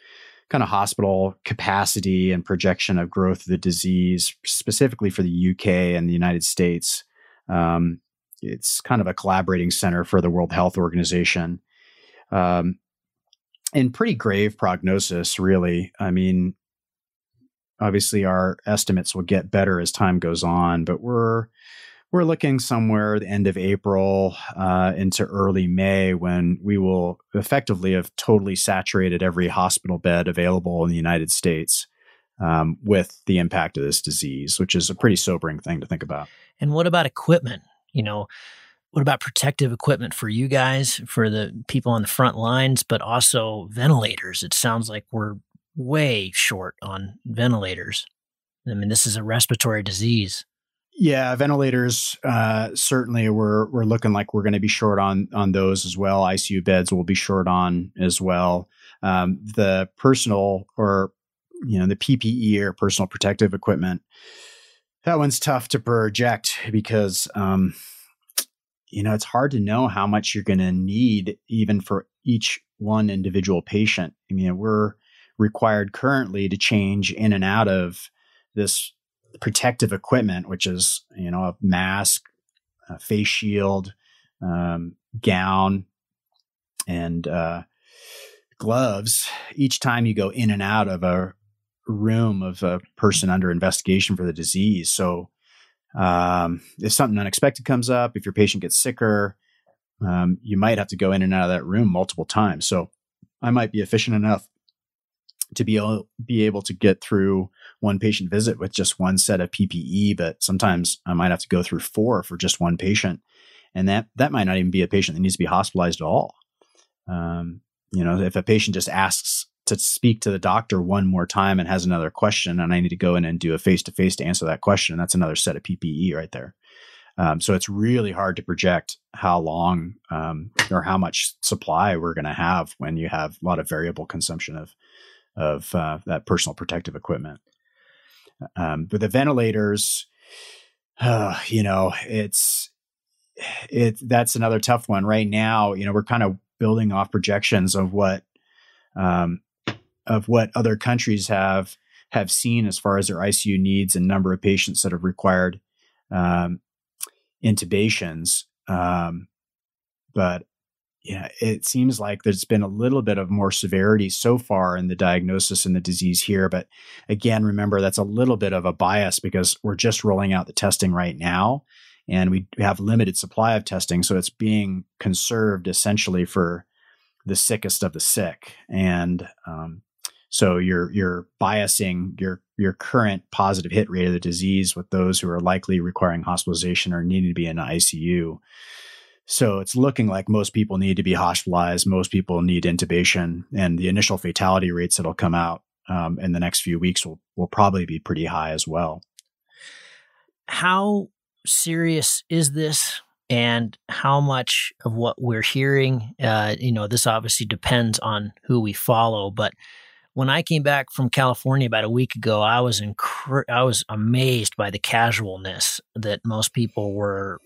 kind of hospital capacity and projection of growth of the disease, specifically for the UK and the United States. Um, it's kind of a collaborating center for the World Health Organization. Um, and pretty grave prognosis, really. I mean, obviously, our estimates will get better as time goes on, but we're we're looking somewhere the end of April uh, into early May when we will effectively have totally saturated every hospital bed available in the United States um, with the impact of this disease, which is a pretty sobering thing to think about. And what about equipment? You know, what about protective equipment for you guys, for the people on the front lines, but also ventilators? It sounds like we're way short on ventilators. I mean, this is a respiratory disease. Yeah, ventilators uh, certainly we're we're looking like we're going to be short on on those as well. ICU beds will be short on as well. Um, the personal or you know the PPE or personal protective equipment that one's tough to project because um, you know it's hard to know how much you're going to need even for each one individual patient. I mean, we're required currently to change in and out of this protective equipment, which is you know a mask, a face shield, um, gown, and uh, gloves. Each time you go in and out of a room of a person under investigation for the disease, so um, if something unexpected comes up, if your patient gets sicker, um, you might have to go in and out of that room multiple times. So I might be efficient enough to be able, be able to get through one patient visit with just one set of PPE, but sometimes I might have to go through four for just one patient, and that that might not even be a patient that needs to be hospitalized at all. Um, you know, if a patient just asks to speak to the doctor one more time and has another question, and I need to go in and do a face to face to answer that question, that's another set of PPE right there. Um, so it's really hard to project how long um, or how much supply we're going to have when you have a lot of variable consumption of of uh, that personal protective equipment. Um, with the ventilators, uh, you know, it's it that's another tough one right now. You know, we're kind of building off projections of what um, of what other countries have have seen as far as their ICU needs and number of patients that have required um, intubations. Um, but yeah, it seems like there's been a little bit of more severity so far in the diagnosis and the disease here. But again, remember that's a little bit of a bias because we're just rolling out the testing right now and we have limited supply of testing. So it's being conserved essentially for the sickest of the sick. And, um, so you're you're biasing your your current positive hit rate of the disease with those who are likely requiring hospitalization or needing to be in ICU. So it's looking like most people need to be hospitalized. Most people need intubation, and the initial fatality rates that'll come out um, in the next few weeks will will probably be pretty high as well. How serious is this? And how much of what we're hearing, uh, you know, this obviously depends on who we follow. But when I came back from California about a week ago, I was incre- I was amazed by the casualness that most people were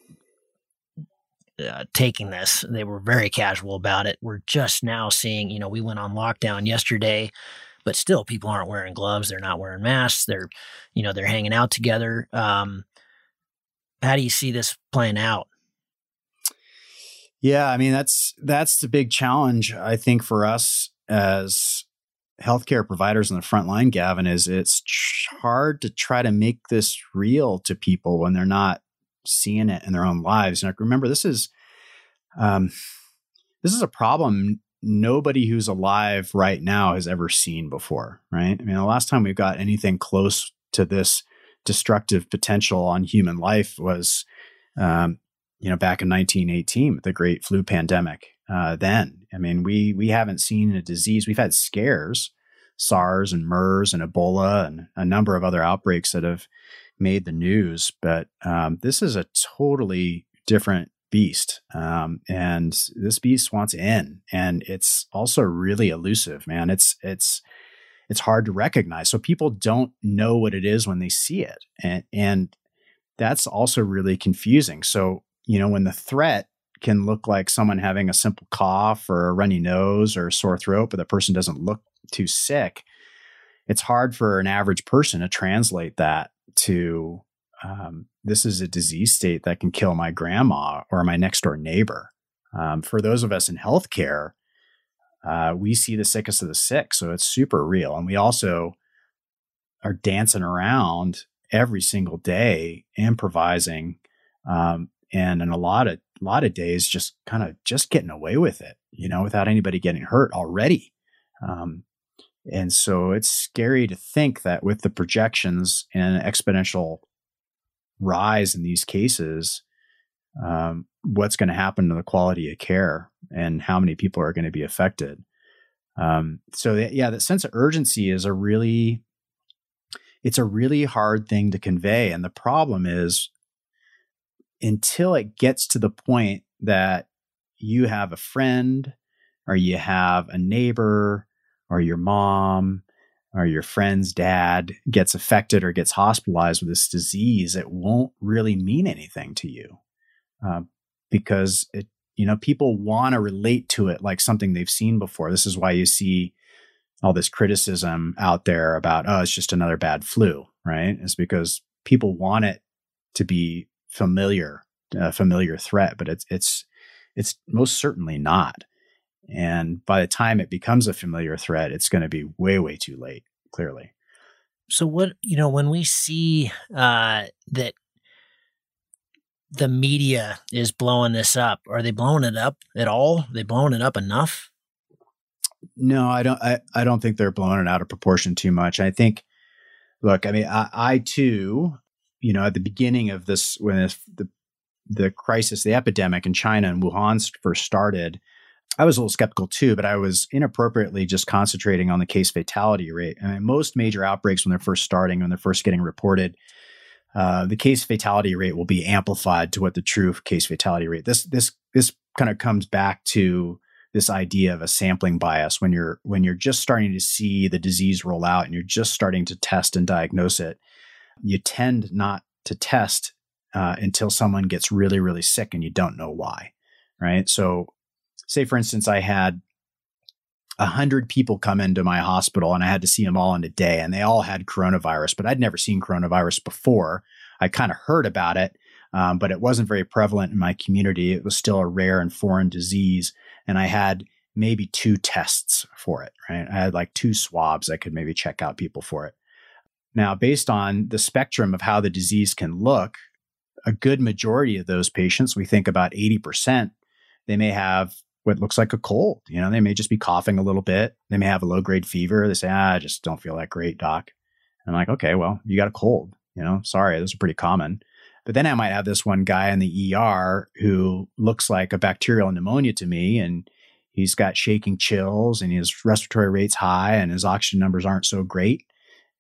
uh, taking this. They were very casual about it. We're just now seeing, you know, we went on lockdown yesterday, but still people aren't wearing gloves. They're not wearing masks. They're, you know, they're hanging out together. Um, how do you see this playing out? Yeah, I mean that's that's the big challenge I think for us as healthcare providers on the front line, Gavin, is it's hard to try to make this real to people when they're not seeing it in their own lives. And remember, this is um, this is a problem nobody who's alive right now has ever seen before, right? I mean, the last time we've got anything close to this destructive potential on human life was, um, you know, back in 1918 with the Great Flu Pandemic. Uh, then, I mean, we we haven't seen a disease. We've had scares, SARS and MERS and Ebola and a number of other outbreaks that have made the news, but um, this is a totally different beast. Um, and this beast wants in, and it's also really elusive, man. It's it's it's hard to recognize. So people don't know what it is when they see it, and and that's also really confusing. So you know when the threat can look like someone having a simple cough or a runny nose or a sore throat, but the person doesn't look too sick. It's hard for an average person to translate that to um, this is a disease state that can kill my grandma or my next door neighbor. Um, for those of us in healthcare, uh, we see the sickest of the sick, so it's super real. And we also are dancing around every single day, improvising Um, and in a lot of a lot of days, just kind of just getting away with it, you know, without anybody getting hurt already. Um, and so it's scary to think that with the projections and exponential rise in these cases, um, what's going to happen to the quality of care and how many people are going to be affected. Um, so yeah, that sense of urgency is a really, it's a really hard thing to convey. And the problem is until it gets to the point that you have a friend or you have a neighbor or your mom or your friend's dad gets affected or gets hospitalized with this disease, it won't really mean anything to you uh, because it, you know, people want to relate to it like something they've seen before. This is why you see all this criticism out there about, oh, it's just another bad flu, right? It's because people want it to be familiar, a familiar threat, but it's it's it's most certainly not. And by the time it becomes a familiar threat, it's going to be way, way too late, clearly. So, what, you know, when we see uh, that the media is blowing this up, are they blowing it up at all? Are they blowing it up enough? No, I don't. I, I don't think they're blowing it out of proportion too much. I think, look, I mean, I, I too, you know, at the beginning of this, when this, the the crisis, the epidemic in China and Wuhan first started, I was a little skeptical too, but I was inappropriately just concentrating on the case fatality rate. I mean, most major outbreaks, when they're first starting, when they're first getting reported, uh, the case fatality rate will be amplified to what the true case fatality rate. This this this kind of comes back to this idea of a sampling bias when you're when you're just starting to see the disease roll out and you're just starting to test and diagnose it. You tend not to test uh, until someone gets really really sick and you don't know why, right? So say for instance i had a hundred people come into my hospital and i had to see them all in a day and they all had coronavirus but i'd never seen coronavirus before. I kind of heard about it um, but it wasn't very prevalent in my community. It was still a rare and foreign disease and i had maybe two tests for it right? I had like two swabs. I could maybe check out people for it. Now based on the spectrum of how the disease can look a good majority of those patients we think about 80% they may have what looks like a cold. You know, they may just be coughing a little bit. They may have a low grade fever. They say, ah, I just don't feel that great, doc. And I'm like, okay, well, you got a cold. You know, sorry, those are pretty common. But then I might have this one guy in the ER who looks like a bacterial pneumonia to me, and he's got shaking chills, and his respiratory rate's high, and his oxygen numbers aren't so great.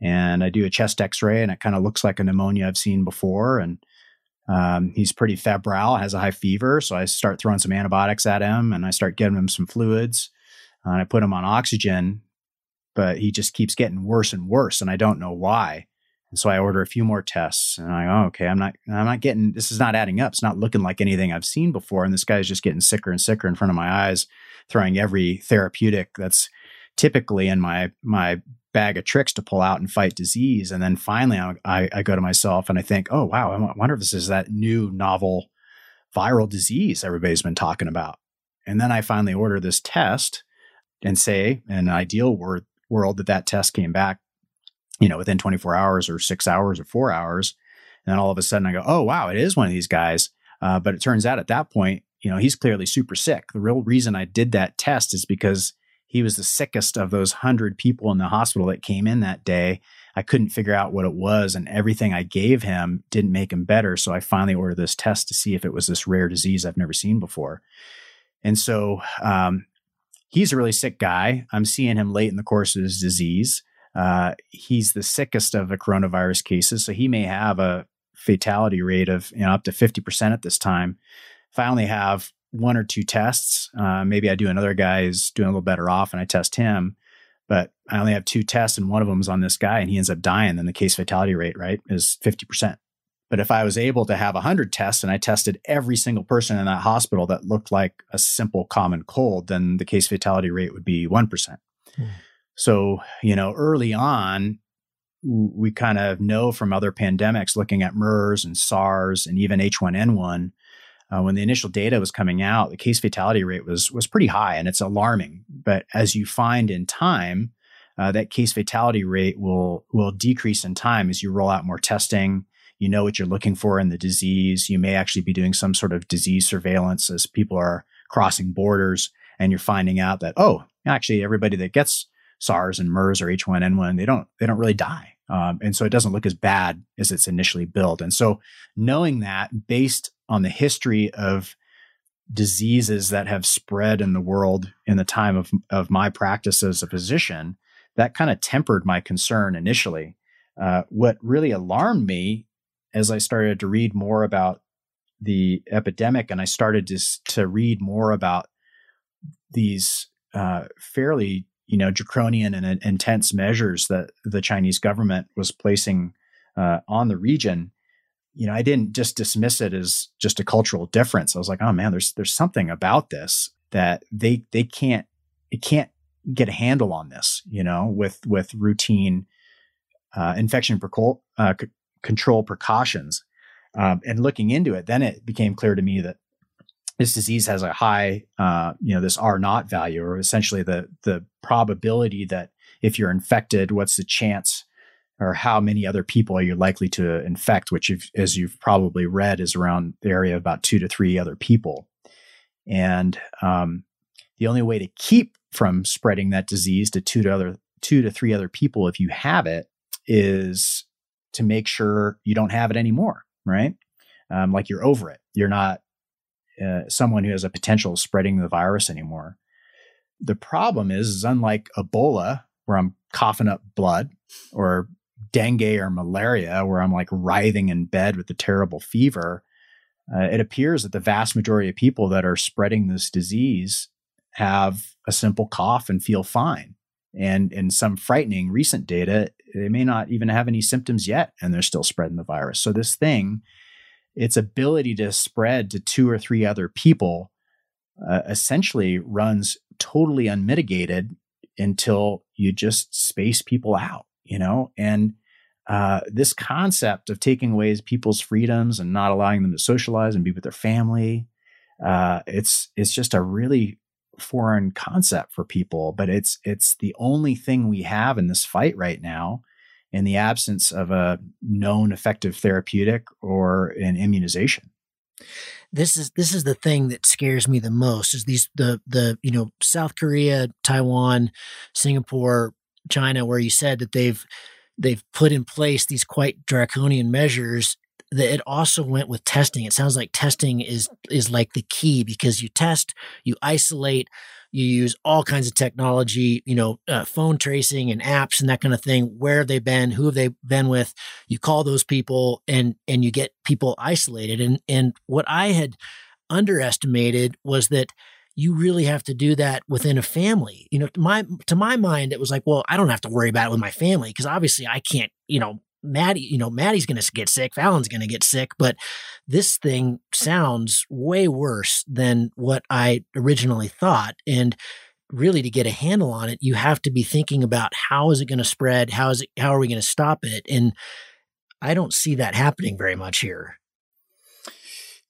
And I do a chest X-ray, and it kind of looks like a pneumonia I've seen before, and um, he's pretty febrile, has a high fever. So I start throwing some antibiotics at him and I start giving him some fluids uh, and I put him on oxygen, but he just keeps getting worse and worse. And I don't know why. And so I order a few more tests and I, oh, okay, I'm not, I'm not getting, this is not adding up. It's not looking like anything I've seen before. And this guy's just getting sicker and sicker in front of my eyes, throwing every therapeutic that's typically in my, my bag of tricks to pull out and fight disease. And then finally, I, I, go to myself and I think, oh, wow, I wonder if this is that new novel viral disease everybody's been talking about. And then I finally order this test and say, in an ideal word, world, that that test came back, you know, within 24 hours or six hours or four hours. And then all of a sudden I go, oh, wow, it is one of these guys. Uh, but it turns out at that point, you know, he's clearly super sick. The real reason I did that test is because he was the sickest of those hundred people in the hospital that came in that day. I couldn't figure out what it was, and everything I gave him didn't make him better. So I finally ordered this test to see if it was this rare disease I've never seen before. And so um, he's a really sick guy. I'm seeing him late in the course of his disease. Uh, he's the sickest of the coronavirus cases, so he may have a fatality rate of you know up to 50% at this time. If I only have one or two tests. Uh, maybe I do another guy who's doing a little better off and I test him. But I only have two tests and one of them is on this guy and he ends up dying. Then the case fatality rate, right, is 50%. But if I was able to have 100 tests and I tested every single person in that hospital that looked like a simple common cold, then the case fatality rate would be 1%. Hmm. So, you know, early on, we kind of know from other pandemics looking at MERS and SARS and even H1N1 uh, when the initial data was coming out, the case fatality rate was was pretty high, and it's alarming. But as you find in time, uh, that case fatality rate will will decrease in time as you roll out more testing. You know what you're looking for in the disease. You may actually be doing some sort of disease surveillance as people are crossing borders and you're finding out that, oh, actually everybody that gets SARS and MERS or H1N1, they don't, they don't really die. Um, and so it doesn't look as bad as it's initially built. And so knowing that based on the history of diseases that have spread in the world in the time of, of my practice as a physician, that kind of tempered my concern initially. Uh, what really alarmed me as I started to read more about the epidemic and I started to, to read more about these uh, fairly you know draconian and intense measures that the Chinese government was placing uh, on the region, you know, I didn't just dismiss it as just a cultural difference. I was like, oh man, there's there's something about this that they they can't it can't get a handle on this, you know, with with routine uh, infection uh, c- control precautions. Um, and looking into it, then it became clear to me that this disease has a high, uh, you know, this R naught value, or essentially the the probability that if you're infected, what's the chance, or how many other people are you likely to infect? Which, you've, as you've probably read, is around the area of about two to three other people. And um, the only way to keep from spreading that disease to two to other two to three other people, if you have it, is to make sure you don't have it anymore. Right? Um, like you're over it. You're not uh, someone who has a potential of spreading the virus anymore. The problem is, is unlike Ebola, where I'm coughing up blood, or dengue or malaria, where I'm like writhing in bed with a terrible fever, uh, it appears that the vast majority of people that are spreading this disease have a simple cough and feel fine. And in some frightening recent data, they may not even have any symptoms yet, and they're still spreading the virus. So this thing its ability to spread to two or three other people uh, essentially runs totally unmitigated until you just space people out, you know? And uh, this concept of taking away people's freedoms and not allowing them to socialize and be with their family, uh, it's it's just a really foreign concept for people. But it's it's the only thing we have in this fight right now in the absence of a known effective therapeutic or an immunization this is this is the thing that scares me the most is these the the you know South Korea, Taiwan, Singapore, China where you said that they've they've put in place these quite draconian measures that it also went with testing. It sounds like testing is is like the key because you test, you isolate, you use all kinds of technology, you know, uh, phone tracing and apps and that kind of thing. Where have they been? Who have they been with? You call those people and and you get people isolated. And and what I had underestimated was that you really have to do that within a family. You know, to my to my mind, it was like, well, I don't have to worry about it with my family because obviously I can't, you know, Maddie, you know, Maddie's going to get sick, Fallon's going to get sick, but this thing sounds way worse than what I originally thought. And really to get a handle on it, you have to be thinking about how is it going to spread? How is it, how are we going to stop it? And I don't see that happening very much here.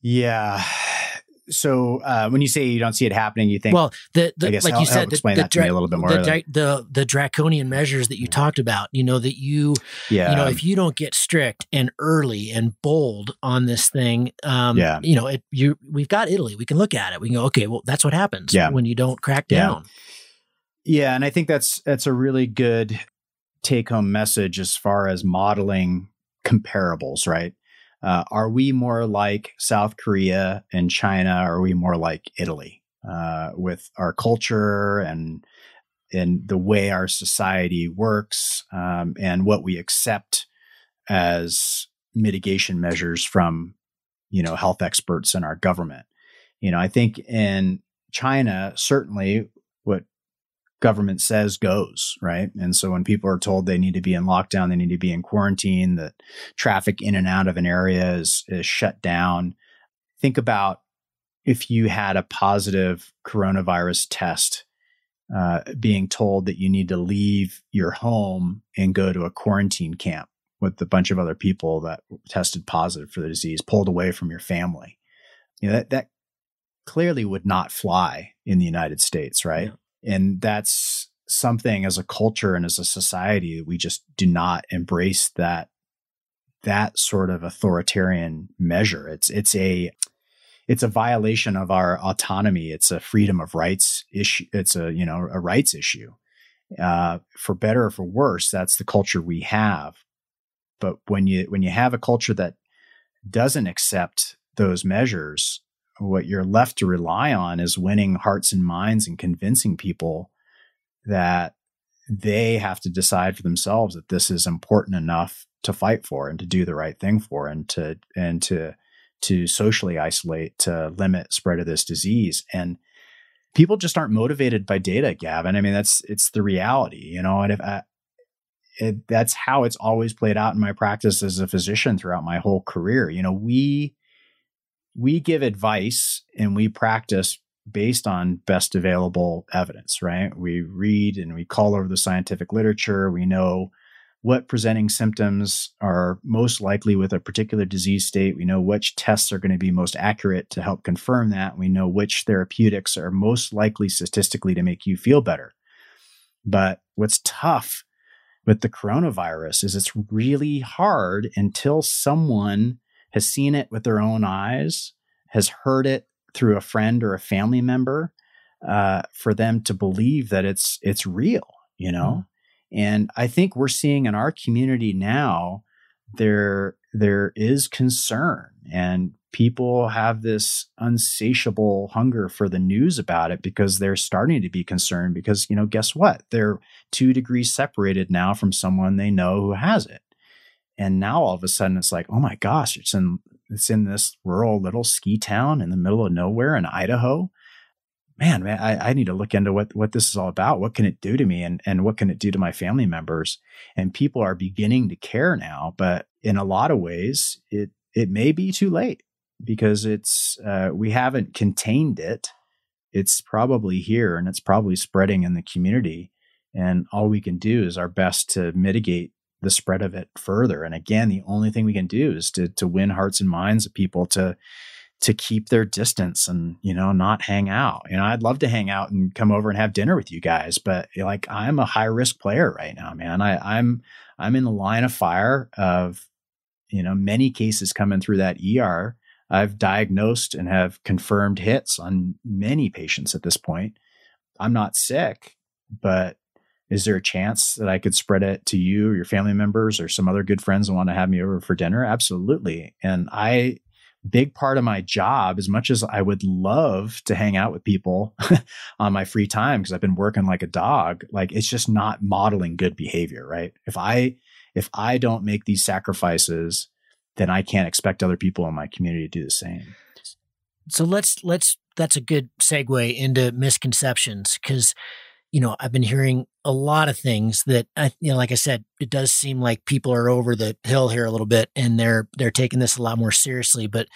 Yeah so uh, when you say you don't see it happening, you think well, the, the like you said, explain the, that to me a little bit more. The, the, the draconian measures that you talked about, you know, that you, yeah. you know, if you don't get strict and early and bold on this thing, um, yeah. you know, it, you we've got Italy, we can look at it, we can go, okay, well, that's what happens yeah. when you don't crack down. Yeah. yeah, and I think that's that's a really good take home message as far as modeling comparables, right? Uh, are we more like South Korea and China? Are we more like Italy uh, with our culture and and the way our society works um, and what we accept as mitigation measures from you know health experts and our government? You know, I think in China certainly government says goes, right? And so when people are told they need to be in lockdown, they need to be in quarantine, that traffic in and out of an area is, is shut down. Think about if you had a positive coronavirus test, uh, being told that you need to leave your home and go to a quarantine camp with a bunch of other people that tested positive for the disease, pulled away from your family. You know, that, that clearly would not fly in the United States, right? Yeah. And that's something as a culture and as a society, we just do not embrace that that sort of authoritarian measure. It's it's a it's a violation of our autonomy. It's a freedom of rights issue. It's a you know a rights issue. Uh, for better or for worse, that's the culture we have. But when you when you have a culture that doesn't accept those measures, what you're left to rely on is winning hearts and minds and convincing people that they have to decide for themselves that this is important enough to fight for and to do the right thing for and to and to to socially isolate to limit spread of this disease. And people just aren't motivated by data gavin. I mean that's it's the reality you know and if I, it, that's how it's always played out in my practice as a physician throughout my whole career. You know we we give advice and we practice based on best available evidence, right? We read and we call over the scientific literature. We know what presenting symptoms are most likely with a particular disease state. We know which tests are going to be most accurate to help confirm that. We know which therapeutics are most likely statistically to make you feel better. But what's tough with the coronavirus is it's really hard until someone has seen it with their own eyes, has heard it through a friend or a family member uh, for them to believe that it's it's real you know? Mm-hmm. and i think we're seeing in our community now there there is concern and people have this unsatiable hunger for the news about it because they're starting to be concerned because you know guess what? They're 2 degrees separated now from someone they know who has it and now all of a sudden it's like oh my gosh it's in it's in this rural little ski town in the middle of nowhere in Idaho. Man, man, I, I need to look into what what this is all about. What can it do to me, and and what can it do to my family members? And people are beginning to care now, but in a lot of ways, it it may be too late because it's uh, we haven't contained it. It's probably here, and it's probably spreading in the community. And all we can do is our best to mitigate the spread of it further. And again, the only thing we can do is to to win hearts and minds of people to to keep their distance and you know not hang out. You know, I'd love to hang out and come over and have dinner with you guys, but like I'm a high risk player right now, man. I, I'm I'm in the line of fire of you know many cases coming through that ER. I've diagnosed and have confirmed hits on many patients at this point. I'm not sick, but is there a chance that I could spread it to you or your family members or some other good friends that want to have me over for dinner? Absolutely. And I, big part of my job, as much as I would love to hang out with people on my free time, because I've been working like a dog, like it's just not modeling good behavior, right? If I, if I don't make these sacrifices, then I can't expect other people in my community to do the same. So let's, let's, that's a good segue into misconceptions because you know, I've been hearing a lot of things that I, you know, like I said, it does seem like people are over the hill here a little bit and they're, they're taking this a lot more seriously. But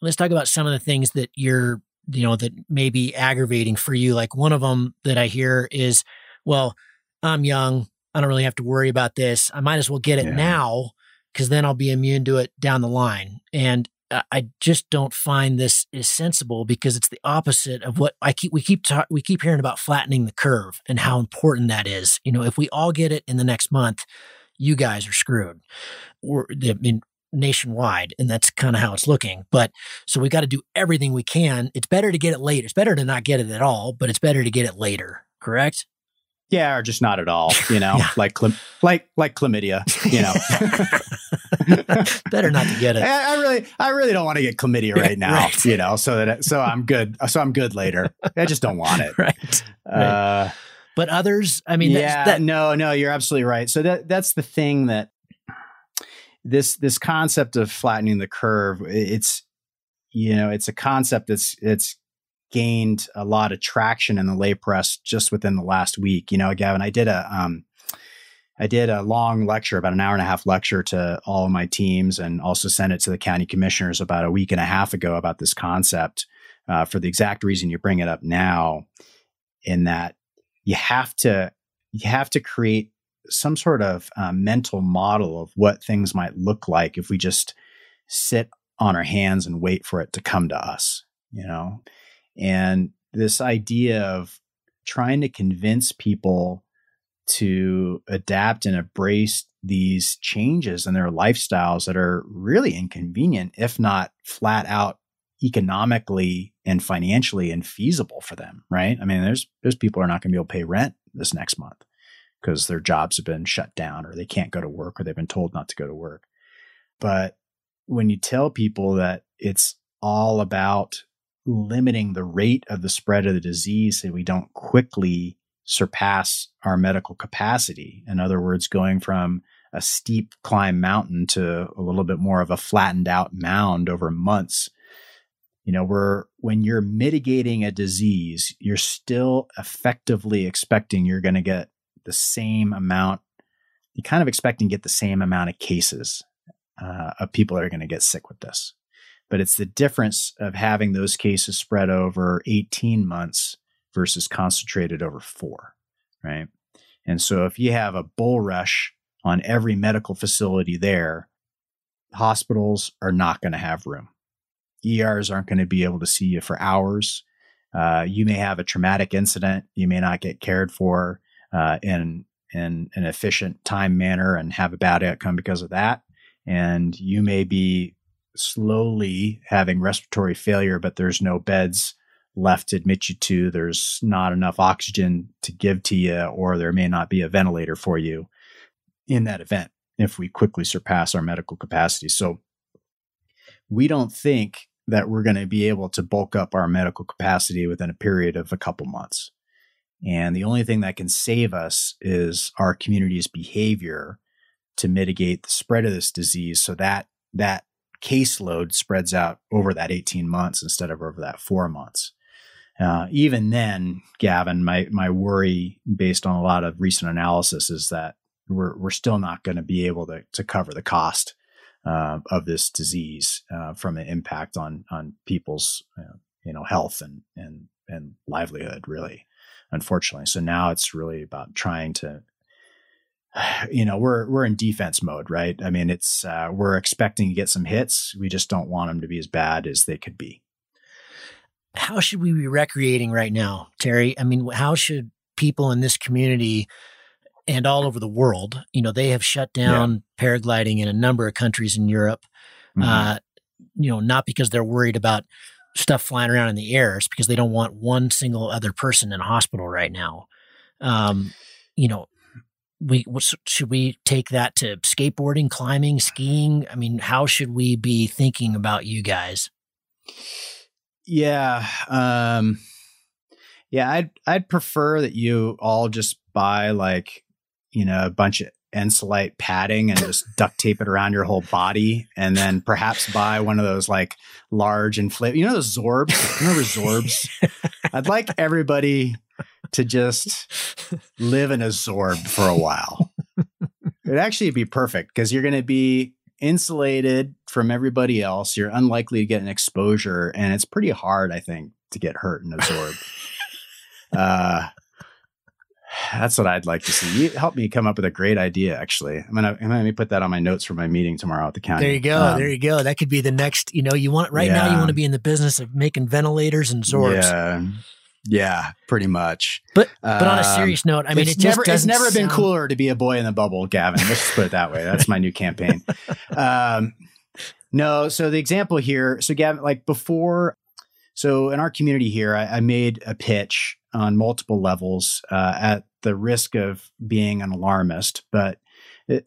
let's talk about some of the things that you're, you know, that may be aggravating for you. Like one of them that I hear is, well, I'm young. I don't really have to worry about this. I might as well get it yeah. now because then I'll be immune to it down the line. And Uh, I just don't find this is sensible because it's the opposite of what I keep. We keep ta- we keep hearing about flattening the curve and how important that is. You know, if we all get it in the next month, you guys are screwed. Or I mean, nationwide, and that's kind of how it's looking. But so we got to do everything we can. It's better to get it later. It's better to not get it at all, but it's better to get it later. Correct? Yeah, or just not at all, you know, yeah. like like like chlamydia, you know. Better not to get it. I, I, really, I really don't want to get chlamydia right now, right. you know. So that so I'm good. So I'm good later. I just don't want it. right. Uh, but others, I mean, yeah, that, no, no, you're absolutely right. So that that's the thing that this this concept of flattening the curve. It's you know, it's a concept that's it's gained a lot of traction in the lay press just within the last week. You know, Gavin, I did a um, I did a long lecture, about an hour and a half lecture to all of my teams, and also sent it to the county commissioners about a week and a half ago about this concept uh, for the exact reason you bring it up now. In that you have to you have to create some sort of uh, mental model of what things might look like if we just sit on our hands and wait for it to come to us. You know, and this idea of trying to convince people to adapt and embrace these changes in their lifestyles that are really inconvenient, if not flat out economically and financially infeasible for them, right? I mean, there's there's people are not going to be able to pay rent this next month because their jobs have been shut down or they can't go to work or they've been told not to go to work. But when you tell people that it's all about limiting the rate of the spread of the disease so we don't quickly surpass our medical capacity. In other words, going from a steep climb mountain to a little bit more of a flattened out mound over months. You know, we're when you're mitigating a disease, you're still effectively expecting you're going to get the same amount. You're kind of expecting to get the same amount of cases uh, of people that are going to get sick with this. But it's the difference of having those cases spread over 18 months versus concentrated over four, right? And so if you have a bull rush on every medical facility there, hospitals are not going to have room. ERs aren't going to be able to see you for hours. Uh, you may have a traumatic incident. You may not get cared for uh, in in an efficient time manner and have a bad outcome because of that. And you may be slowly having respiratory failure, but there's no beds left to admit you to. There's not enough oxygen to give to you, or there may not be a ventilator for you in that event if we quickly surpass our medical capacity. So we don't think that we're going to be able to bulk up our medical capacity within a period of a couple months. And the only thing that can save us is our community's behavior to mitigate the spread of this disease so that that caseload spreads out over that 18 months instead of over that four months. Uh, even then, Gavin, my my worry, based on a lot of recent analysis, is that we're we're still not going to be able to to cover the cost uh, of this disease uh, from an impact on on people's uh, you know health and and and livelihood. Really, unfortunately, so now it's really about trying to you know we're we're in defense mode right? I mean it's uh, we're expecting to get some hits. We just don't want them to be as bad as they could be how should we be recreating right now terry i mean how should people in this community and all over the world you know they have shut down yeah. paragliding in a number of countries in europe mm-hmm. uh, you know not because they're worried about stuff flying around in the air it's because they don't want one single other person in a hospital right now um, you know we should we take that to skateboarding, climbing, skiing? I mean, how should we be thinking about you guys? Yeah, um, yeah, I'd I'd prefer that you all just buy like you know a bunch of Ensolite padding and just duct tape it around your whole body, and then perhaps buy one of those like large inflate. You know those Zorbs? Remember Zorbs? I'd like everybody to just live in a Zorb for a while. It'd actually be perfect because you're going to be insulated from everybody else. You're unlikely to get an exposure, and it's pretty hard, I think, to get hurt and a Zorb. uh, that's what I'd like to see. You help me come up with a great idea. Actually, I'm gonna I'm gonna put that on my notes for my meeting tomorrow at the county. There you go. Um, there you go. That could be the next. You know, you want right yeah. now. You want to be in the business of making ventilators and Zorbs. Yeah. Yeah, pretty much. But but on a um, serious note, I mean, it's it never it's never sound... been cooler to be a boy in the bubble, Gavin. Let's put it that way. That's my new campaign. Um, no, so the example here, so Gavin, like before, so in our community here, I, I made a pitch on multiple levels uh, at the risk of being an alarmist, but uh,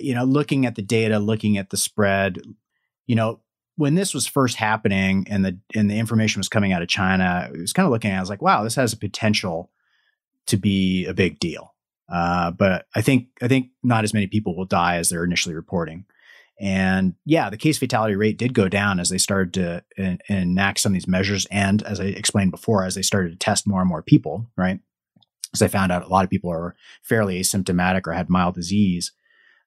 you know, looking at the data, looking at the spread, you know, when this was first happening and the and the information was coming out of China, I was kind of looking at it, I was like, wow, this has a potential to be a big deal. Uh, but I think I think not as many people will die as they're initially reporting. And yeah, the case fatality rate did go down as they started to en- enact some of these measures, and as I explained before, as they started to test more and more people, right? Because I found out a lot of people are fairly asymptomatic or had mild disease.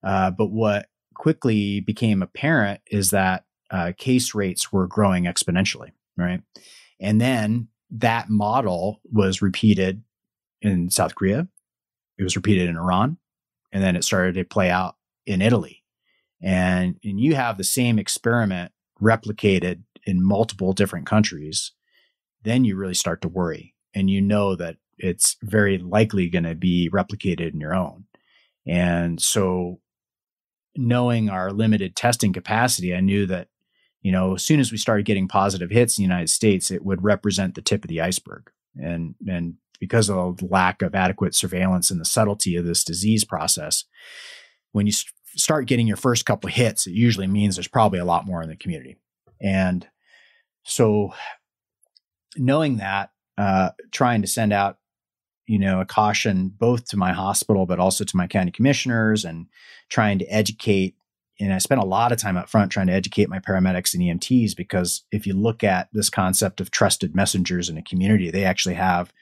Uh, but what quickly became apparent is that uh, case rates were growing exponentially, right? And then that model was repeated in South Korea, it was repeated in Iran, and then it started to play out in Italy. And, and you have the same experiment replicated in multiple different countries, then you really start to worry. And you know that it's very likely going to be replicated in your own. And so knowing our limited testing capacity, I knew that, you know, as soon as we started getting positive hits in the United States, it would represent the tip of the iceberg. And, and because of the lack of adequate surveillance and the subtlety of this disease process, when you start getting your first couple of hits, it usually means there's probably a lot more in the community. And so knowing that, uh, trying to send out you know, a caution both to my hospital, but also to my county commissioners and trying to educate. And I spent a lot of time up front trying to educate my paramedics and EMTs because if you look at this concept of trusted messengers in a community, they actually have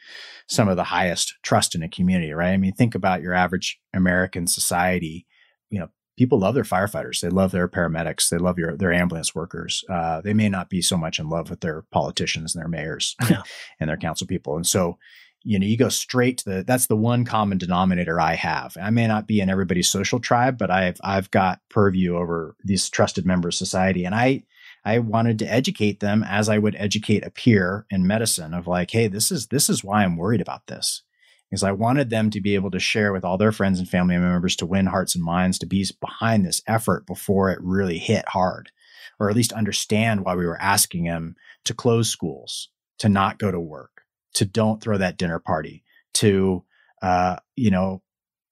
some of the highest trust in a community, right? I mean, think about your average American society. You know, people love their firefighters, they love their paramedics, they love your, their ambulance workers. Uh, they may not be so much in love with their politicians and their mayors yeah. and their council people. And so, you know, you go straight to the that's the one common denominator I have. I may not be in everybody's social tribe, but I've I've got purview over these trusted members of society. And I I wanted to educate them as I would educate a peer in medicine of like, hey, this is this is why I'm worried about this. Because I wanted them to be able to share with all their friends and family members to win hearts and minds to be behind this effort before it really hit hard, or at least understand why we were asking them to close schools, to not go to work to don't throw that dinner party, to, uh, you know,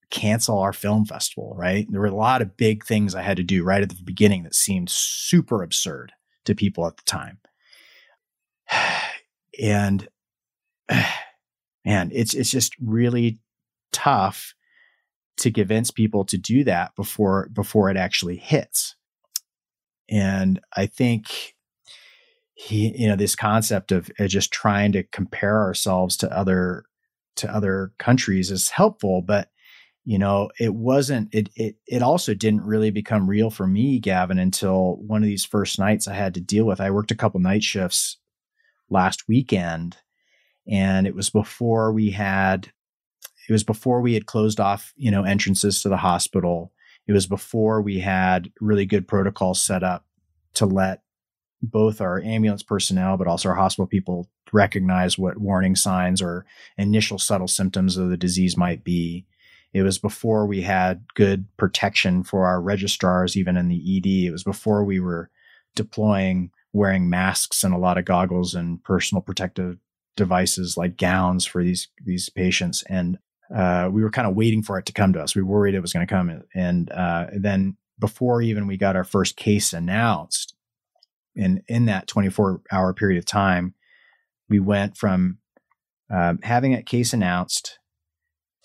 cancel our film festival, right? There were a lot of big things I had to do right at the beginning that seemed super absurd to people at the time. And man, it's it's just really tough to convince people to do that before before it actually hits. And I think he, you know, this concept of uh, just trying to compare ourselves to other to other countries is helpful, but you know, it wasn't. It it it also didn't really become real for me, Gavin, until one of these first nights I had to deal with. I worked a couple night shifts last weekend, and it was before we had. It was before we had closed off, you know, entrances to the hospital. It was before we had really good protocols set up to let both our ambulance personnel, but also our hospital people recognize what warning signs or initial subtle symptoms of the disease might be. It was before we had good protection for our registrars, even in the ED. It was before we were deploying wearing masks and a lot of goggles and personal protective devices like gowns for these these patients. And uh, we were kind of waiting for it to come to us. We worried it was going to come, and uh, then before even we got our first case announced, and in that 24 hour period of time, we went from um, having a case announced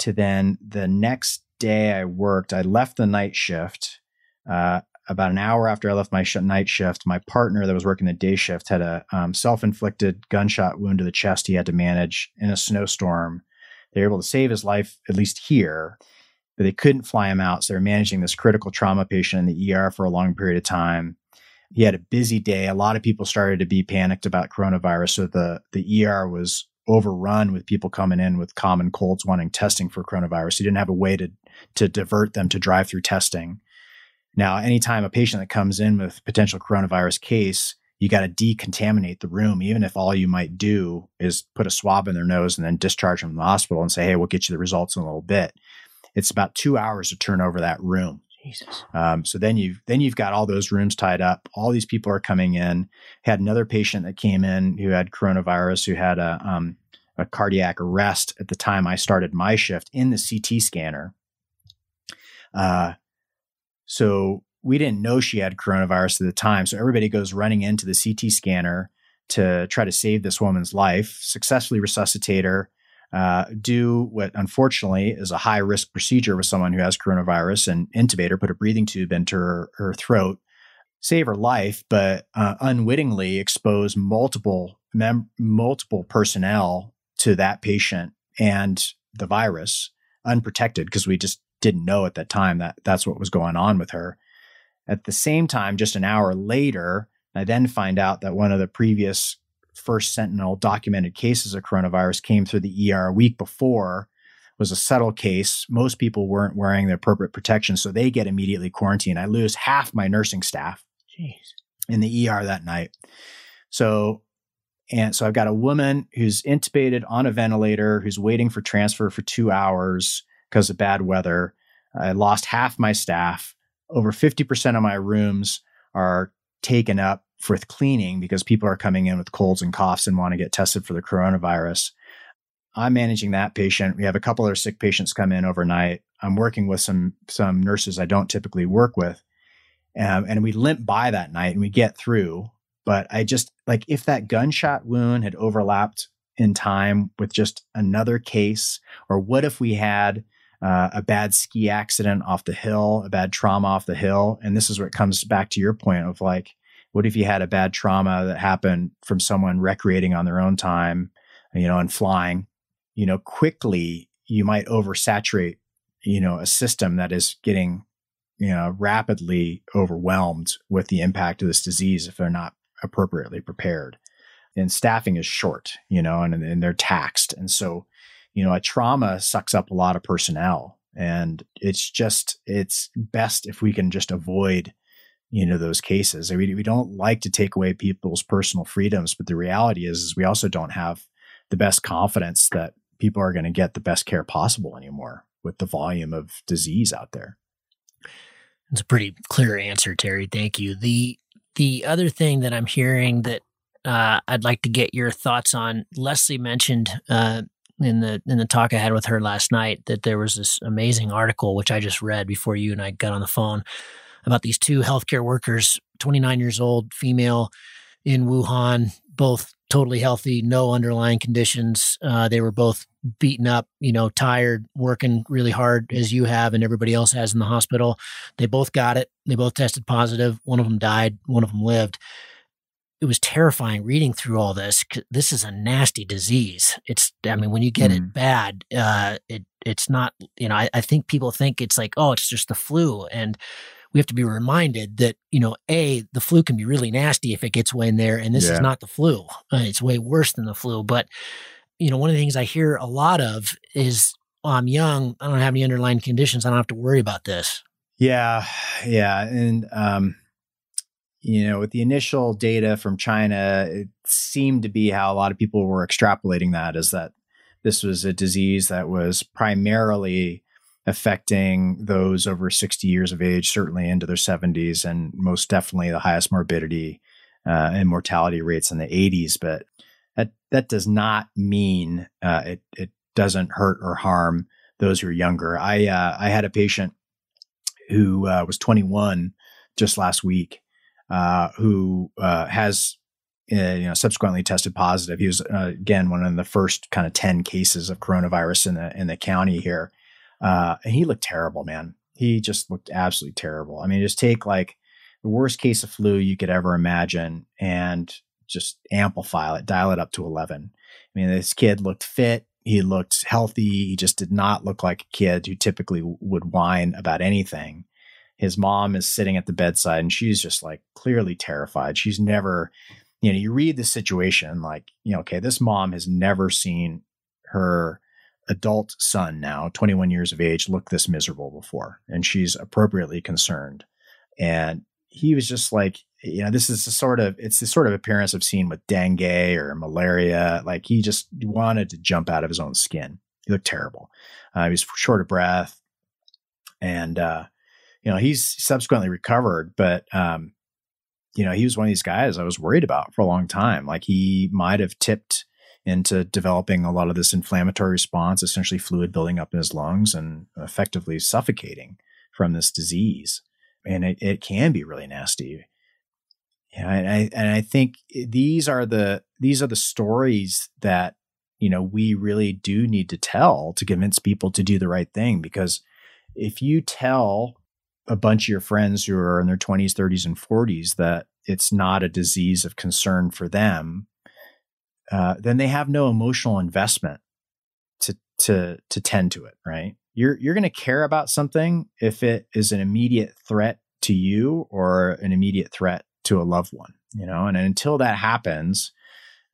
to then the next day I worked, I left the night shift. Uh, about an hour after I left my sh- night shift, my partner that was working the day shift had a um, self inflicted gunshot wound to the chest he had to manage in a snowstorm. They were able to save his life, at least here, but they couldn't fly him out. So they're managing this critical trauma patient in the ER for a long period of time he had a busy day. A lot of people started to be panicked about coronavirus. So the, the ER was overrun with people coming in with common colds wanting testing for coronavirus. He didn't have a way to, to divert them to drive through testing. Now, anytime a patient that comes in with potential coronavirus case, you got to decontaminate the room, even if all you might do is put a swab in their nose and then discharge them from the hospital and say, hey, we'll get you the results in a little bit. It's about two hours to turn over that room. Jesus. Um, so then you've then you've got all those rooms tied up. All these people are coming in. Had another patient that came in who had coronavirus, who had a um, a cardiac arrest at the time I started my shift in the CT scanner. Uh, so we didn't know she had coronavirus at the time. So everybody goes running into the CT scanner to try to save this woman's life, successfully resuscitate her uh, do what unfortunately is a high risk procedure with someone who has coronavirus and intubate her, put a breathing tube into her, her throat, save her life, but uh, unwittingly expose multiple mem- multiple personnel to that patient and the virus unprotected because we just didn't know at that time that that's what was going on with her. At the same time, just an hour later, I then find out that one of the previous first sentinel documented cases of coronavirus came through the ER a week before was a subtle case. Most people weren't wearing the appropriate protection, so they get immediately quarantined. I lose half my nursing staff Jeez. in the ER that night. So, and so I've got a woman who's intubated on a ventilator, who's waiting for transfer for two hours because of bad weather. I lost half my staff. over 50% of my rooms are taken up with cleaning because people are coming in with colds and coughs and want to get tested for the coronavirus. I'm managing that patient. We have a couple other sick patients come in overnight. I'm working with some some nurses I don't typically work with, um, and we limp by that night and we get through. But I just like if that gunshot wound had overlapped in time with just another case, or what if we had uh, a bad ski accident off the hill, a bad trauma off the hill, and this is what comes back to your point of like, what if you had a bad trauma that happened from someone recreating on their own time, you know, and flying, you know, quickly you might oversaturate, you know, a system that is getting, you know, rapidly overwhelmed with the impact of this disease if they're not appropriately prepared. And staffing is short, you know, and, and they're taxed. And so, you know, a trauma sucks up a lot of personnel. And it's just, it's best if we can just avoid, you know, those cases. I mean, we don't like to take away people's personal freedoms, but the reality is, is we also don't have the best confidence that people are going to get the best care possible anymore with the volume of disease out there. It's a pretty clear answer, Terry. Thank you. The the other thing that I'm hearing that uh, I'd like to get your thoughts on. Leslie mentioned uh, in the in the talk I had with her last night that there was this amazing article which I just read before you and I got on the phone about these two healthcare workers, 29 years old, female in Wuhan, both totally healthy, no underlying conditions. Uh, they were both beaten up, you know, tired, working really hard as you have and everybody else has in the hospital. They both got it. They both tested positive. One of them died. One of them lived. It was terrifying reading through all this. This is a nasty disease. It's, I mean, when you get mm. it bad, uh, it it's not. You know, I, I think people think it's like, oh, it's just the flu, and we have to be reminded that you know a the flu can be really nasty if it gets way in there and this yeah. is not the flu. Uh, it's way worse than the flu. But you know one of the things i hear a lot of is oh, i'm young. I don't have any underlying conditions. I don't have to worry about this. Yeah. Yeah. And um you know with the initial data from china it seemed to be how a lot of people were extrapolating that is that this was a disease that was primarily affecting those over 60 years of age, certainly into their 70s, and most definitely the highest morbidity uh, and mortality rates in the 80s. But that that does not mean uh, it it doesn't hurt or harm those who are younger. I uh, I had a patient who uh, was 21 just last week uh, who uh, has you know subsequently tested positive. He was again one of the first kind of 10 cases of coronavirus in the in the county here uh, and he looked terrible, man. He just looked absolutely terrible. I mean, just take like the worst case of flu you could ever imagine and just amplify it, dial it up to 11. I mean, this kid looked fit. He looked healthy. He just did not look like a kid who typically would whine about anything. His mom is sitting at the bedside and she's just like clearly terrified. She's never, you know, you read the situation like, you know, okay, this mom has never seen her adult son now, 21 years of age, look this miserable before. And she's appropriately concerned. And he was just like, you know, this is a sort of, it's the sort of appearance I've seen with dengue or malaria. Like he just wanted to jump out of his own skin. He looked terrible. Uh, he was short of breath. And, uh, you know, he's subsequently recovered, but, um, you know, he was one of these guys I was worried about for a long time. Like he might have tipped into developing a lot of this inflammatory response, essentially fluid building up in his lungs and effectively suffocating from this disease. And it, it can be really nasty. Yeah, and I and I think these are the these are the stories that you know we really do need to tell to convince people to do the right thing because if you tell a bunch of your friends who are in their 20s 30s and 40s that it's not a disease of concern for them uh, then they have no emotional investment to to to tend to it. Right? You're you're going to care about something if it is an immediate threat to you or an immediate threat to a loved one. You know, and until that happens,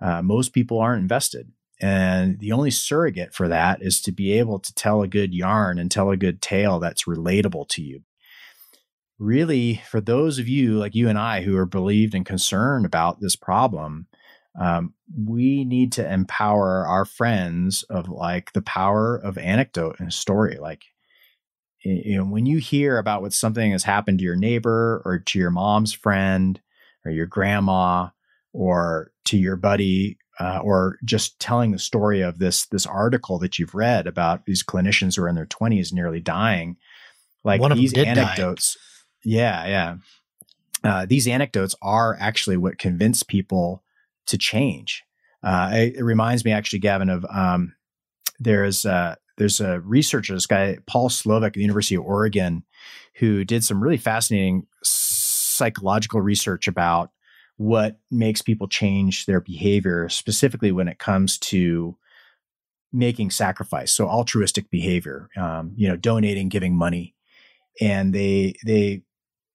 uh, most people aren't invested. And the only surrogate for that is to be able to tell a good yarn and tell a good tale that's relatable to you. Really, for those of you like you and I who are believed and concerned about this problem, um, we need to empower our friends of like the power of anecdote and story. Like, you know, when you hear about what something has happened to your neighbor or to your mom's friend or your grandma or to your buddy uh, or just telling the story of this this article that you've read about these clinicians who are in their 20s nearly dying like One these anecdotes die. yeah yeah uh, these anecdotes are actually what convince people to change uh, it, it, reminds me actually gavin of um, there's uh, there's a researcher this guy paul Slovic at the university of oregon who did some really fascinating psychological research about what makes people change their behavior, specifically when it comes to making sacrifice. So altruistic behavior, um, you know, donating, giving money, and they they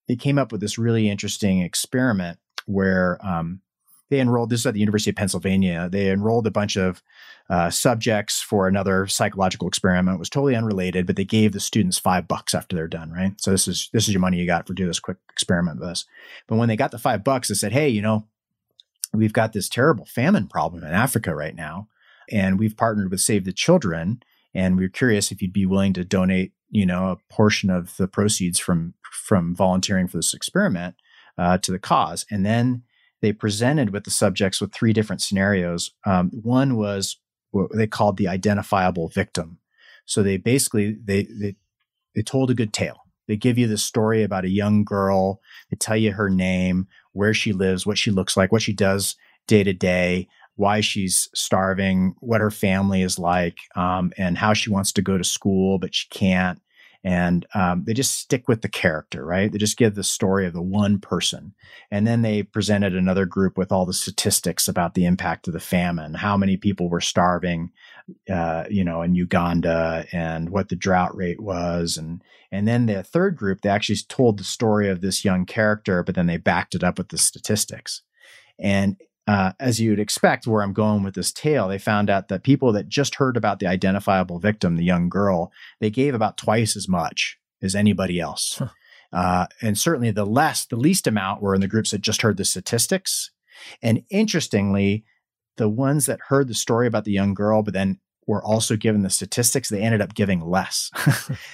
they came up with this really interesting experiment where um, they enrolled this is at the University of Pennsylvania. They enrolled a bunch of uh, subjects for another psychological experiment. It was totally unrelated, but they gave the students five bucks after they're done. Right. So this is this is your money you got for do this quick experiment with us. But when they got the five bucks, they said, "Hey, you know, we've got this terrible famine problem in Africa right now, and we've partnered with Save the Children, and we're curious if you'd be willing to donate, you know, a portion of the proceeds from from volunteering for this experiment uh, to the cause." And then they presented with the subjects with three different scenarios. Um, one was what they called the identifiable victim. So they basically they they they told a good tale. They give you the story about a young girl. They tell you her name, where she lives, what she looks like, what she does day to day, why she's starving, what her family is like, um, and how she wants to go to school but she can't and um, they just stick with the character, right? They just give the story of the one person, and then they presented another group with all the statistics about the impact of the famine, how many people were starving, uh, you know, in Uganda, and what the drought rate was, and and then the third group they actually told the story of this young character, but then they backed it up with the statistics, and uh, as you'd expect, where I'm going with this tale, they found out that people that just heard about the identifiable victim, the young girl, they gave about twice as much as anybody else. Huh. Uh, and certainly the less, the least amount were in the groups that just heard the statistics. And interestingly, the ones that heard the story about the young girl, but then were also given the statistics, they ended up giving less,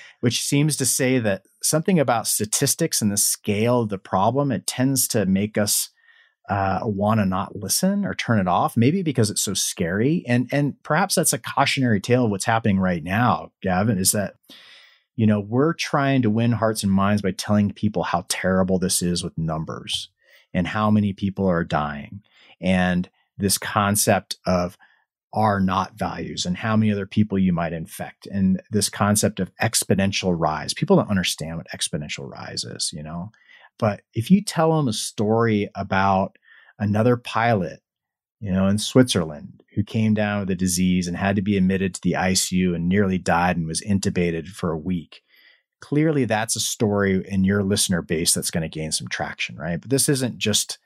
which seems to say that something about statistics and the scale of the problem, it tends to make us uh, want to not listen or turn it off, maybe because it's so scary. And and perhaps that's a cautionary tale of what's happening right now, Gavin, is that you know, we're trying to win hearts and minds by telling people how terrible this is with numbers and how many people are dying. And this concept of R naught values and how many other people you might infect and this concept of exponential rise. People don't understand what exponential rise is, you know. But if you tell them a story about another pilot, you know, in Switzerland who came down with a disease and had to be admitted to the ICU and nearly died and was intubated for a week. Clearly, that's a story in your listener base that's going to gain some traction, right? But this isn't just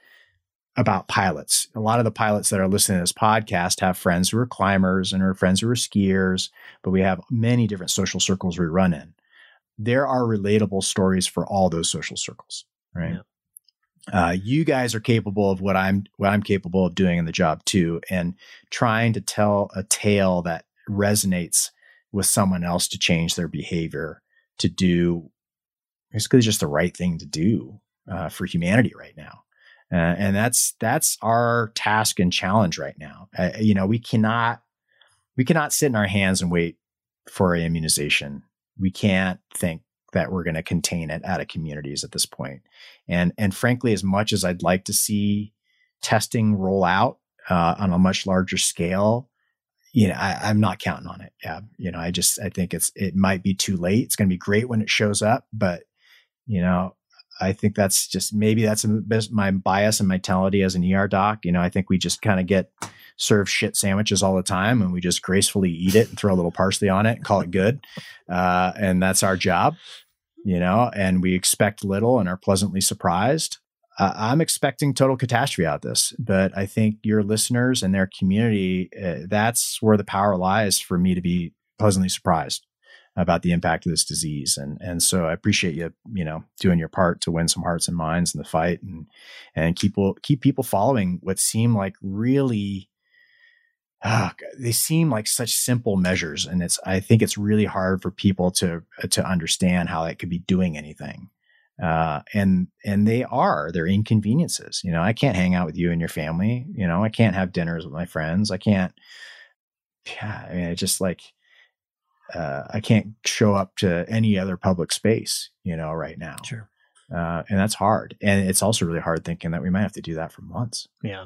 about pilots. A lot of the pilots that are listening to this podcast have friends who are climbers and are friends who are skiers, but we have many different social circles we run in. There are relatable stories for all those social circles right? Yeah. Uh, you guys are capable of what I'm what I'm capable of doing in the job too, and trying to tell a tale that resonates with someone else to change their behavior to do basically just the right thing to do uh, for humanity right now. Uh, and that's that's our task and challenge right now. Uh, you know, we cannot we cannot sit in our hands and wait for immunization. We can't think that we're going to contain it out of communities at this point. And and frankly, as much as I'd like to see testing roll out uh, on a much larger scale, you know, I, am not counting on it. Yeah, you know, I just I think it's it might be too late. It's going to be great when it shows up, but you know, I think that's just maybe that's my bias and mentality as an ER doc. You know, I think we just kind of get served shit sandwiches all the time and we just gracefully eat it and throw a little parsley on it and call it good. Uh, and that's our job, you know, and we expect little and are pleasantly surprised. Uh, I'm expecting total catastrophe out of this, but I think your listeners and their community, uh, that's where the power lies for me to be pleasantly surprised about the impact of this disease. And and so I appreciate you, you know, doing your part to win some hearts and minds in the fight and and keep keep people following what seem like really oh, they seem like such simple measures, and it's I think it's really hard for people to to understand how it could be doing anything. Uh, and and they are they're inconveniences. You know, I can't hang out with you and your family. You know, I can't have dinners with my friends. I can't. Yeah, I mean, it's just like uh, I can't show up to any other public space. You know, right now. Sure. Uh, and that's hard. And it's also really hard thinking that we might have to do that for months. Yeah.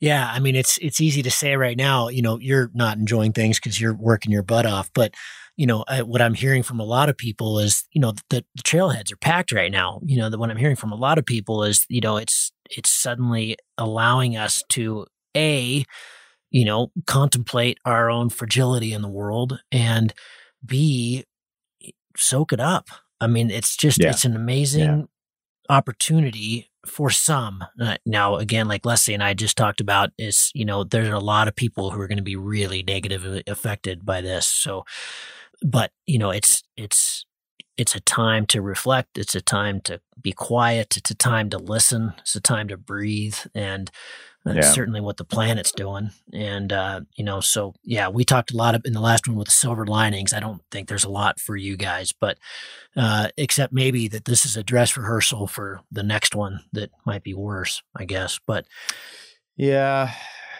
Yeah, I mean it's it's easy to say right now, you know, you're not enjoying things because you're working your butt off, but you know, I, what I'm hearing from a lot of people is, you know, the, the trailheads are packed right now. You know, the, what I'm hearing from a lot of people is, you know, it's it's suddenly allowing us to a, you know, contemplate our own fragility in the world, and b, soak it up. I mean, it's just yeah. it's an amazing yeah. opportunity for some. Uh, now, again, like Leslie and I just talked about, is you know, there's a lot of people who are going to be really negatively affected by this. So, but you know, it's it's it's a time to reflect. It's a time to be quiet. It's a time to listen. It's a time to breathe. And that's yeah. certainly what the planet's doing. And, uh, you know, so yeah, we talked a lot of, in the last one with the silver linings. I don't think there's a lot for you guys, but, uh, except maybe that this is a dress rehearsal for the next one that might be worse, I guess. But yeah,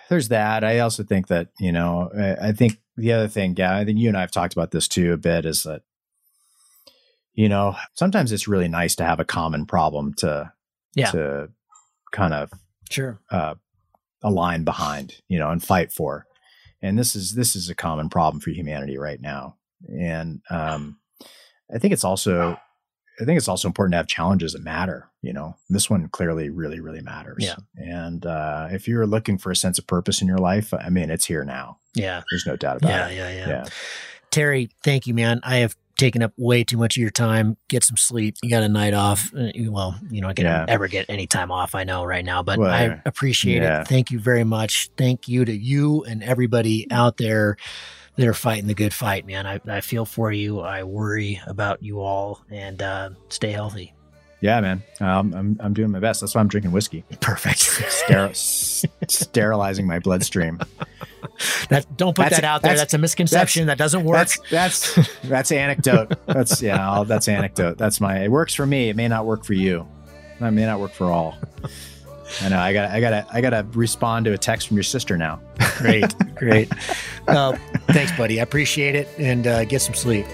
there's that. I also think that, you know, I, I think the other thing, yeah, I think you and I have talked about this too a bit is that, you know, sometimes it's really nice to have a common problem to, yeah. to kind of sure uh, align behind, you know, and fight for. And this is this is a common problem for humanity right now. And um, I think it's also I think it's also important to have challenges that matter. You know, this one clearly really, really matters. Yeah. And uh, if you're looking for a sense of purpose in your life, I mean, it's here now. Yeah. There's no doubt about yeah, it. Yeah, yeah, yeah. Terry, thank you, man. I have taken up way too much of your time. Get some sleep. You got a night off. Uh, well, you know, I can yeah. ever get any time off. I know right now, but well, I appreciate yeah. it. Thank you very much. Thank you to you and everybody out there that are fighting the good fight, man. I, I feel for you. I worry about you all and uh, stay healthy. Yeah, man. Um, I'm I'm doing my best. That's why I'm drinking whiskey. Perfect. Ster- sterilizing my bloodstream. That don't put that's that out there. That's, that's a misconception. That's, that doesn't work. That's that's that's anecdote. That's yeah. I'll, that's anecdote. That's my. It works for me. It may not work for you. It may not work for all. I know. I got. I got. to I got to respond to a text from your sister now. great. Great. Well, thanks, buddy. I appreciate it, and uh, get some sleep.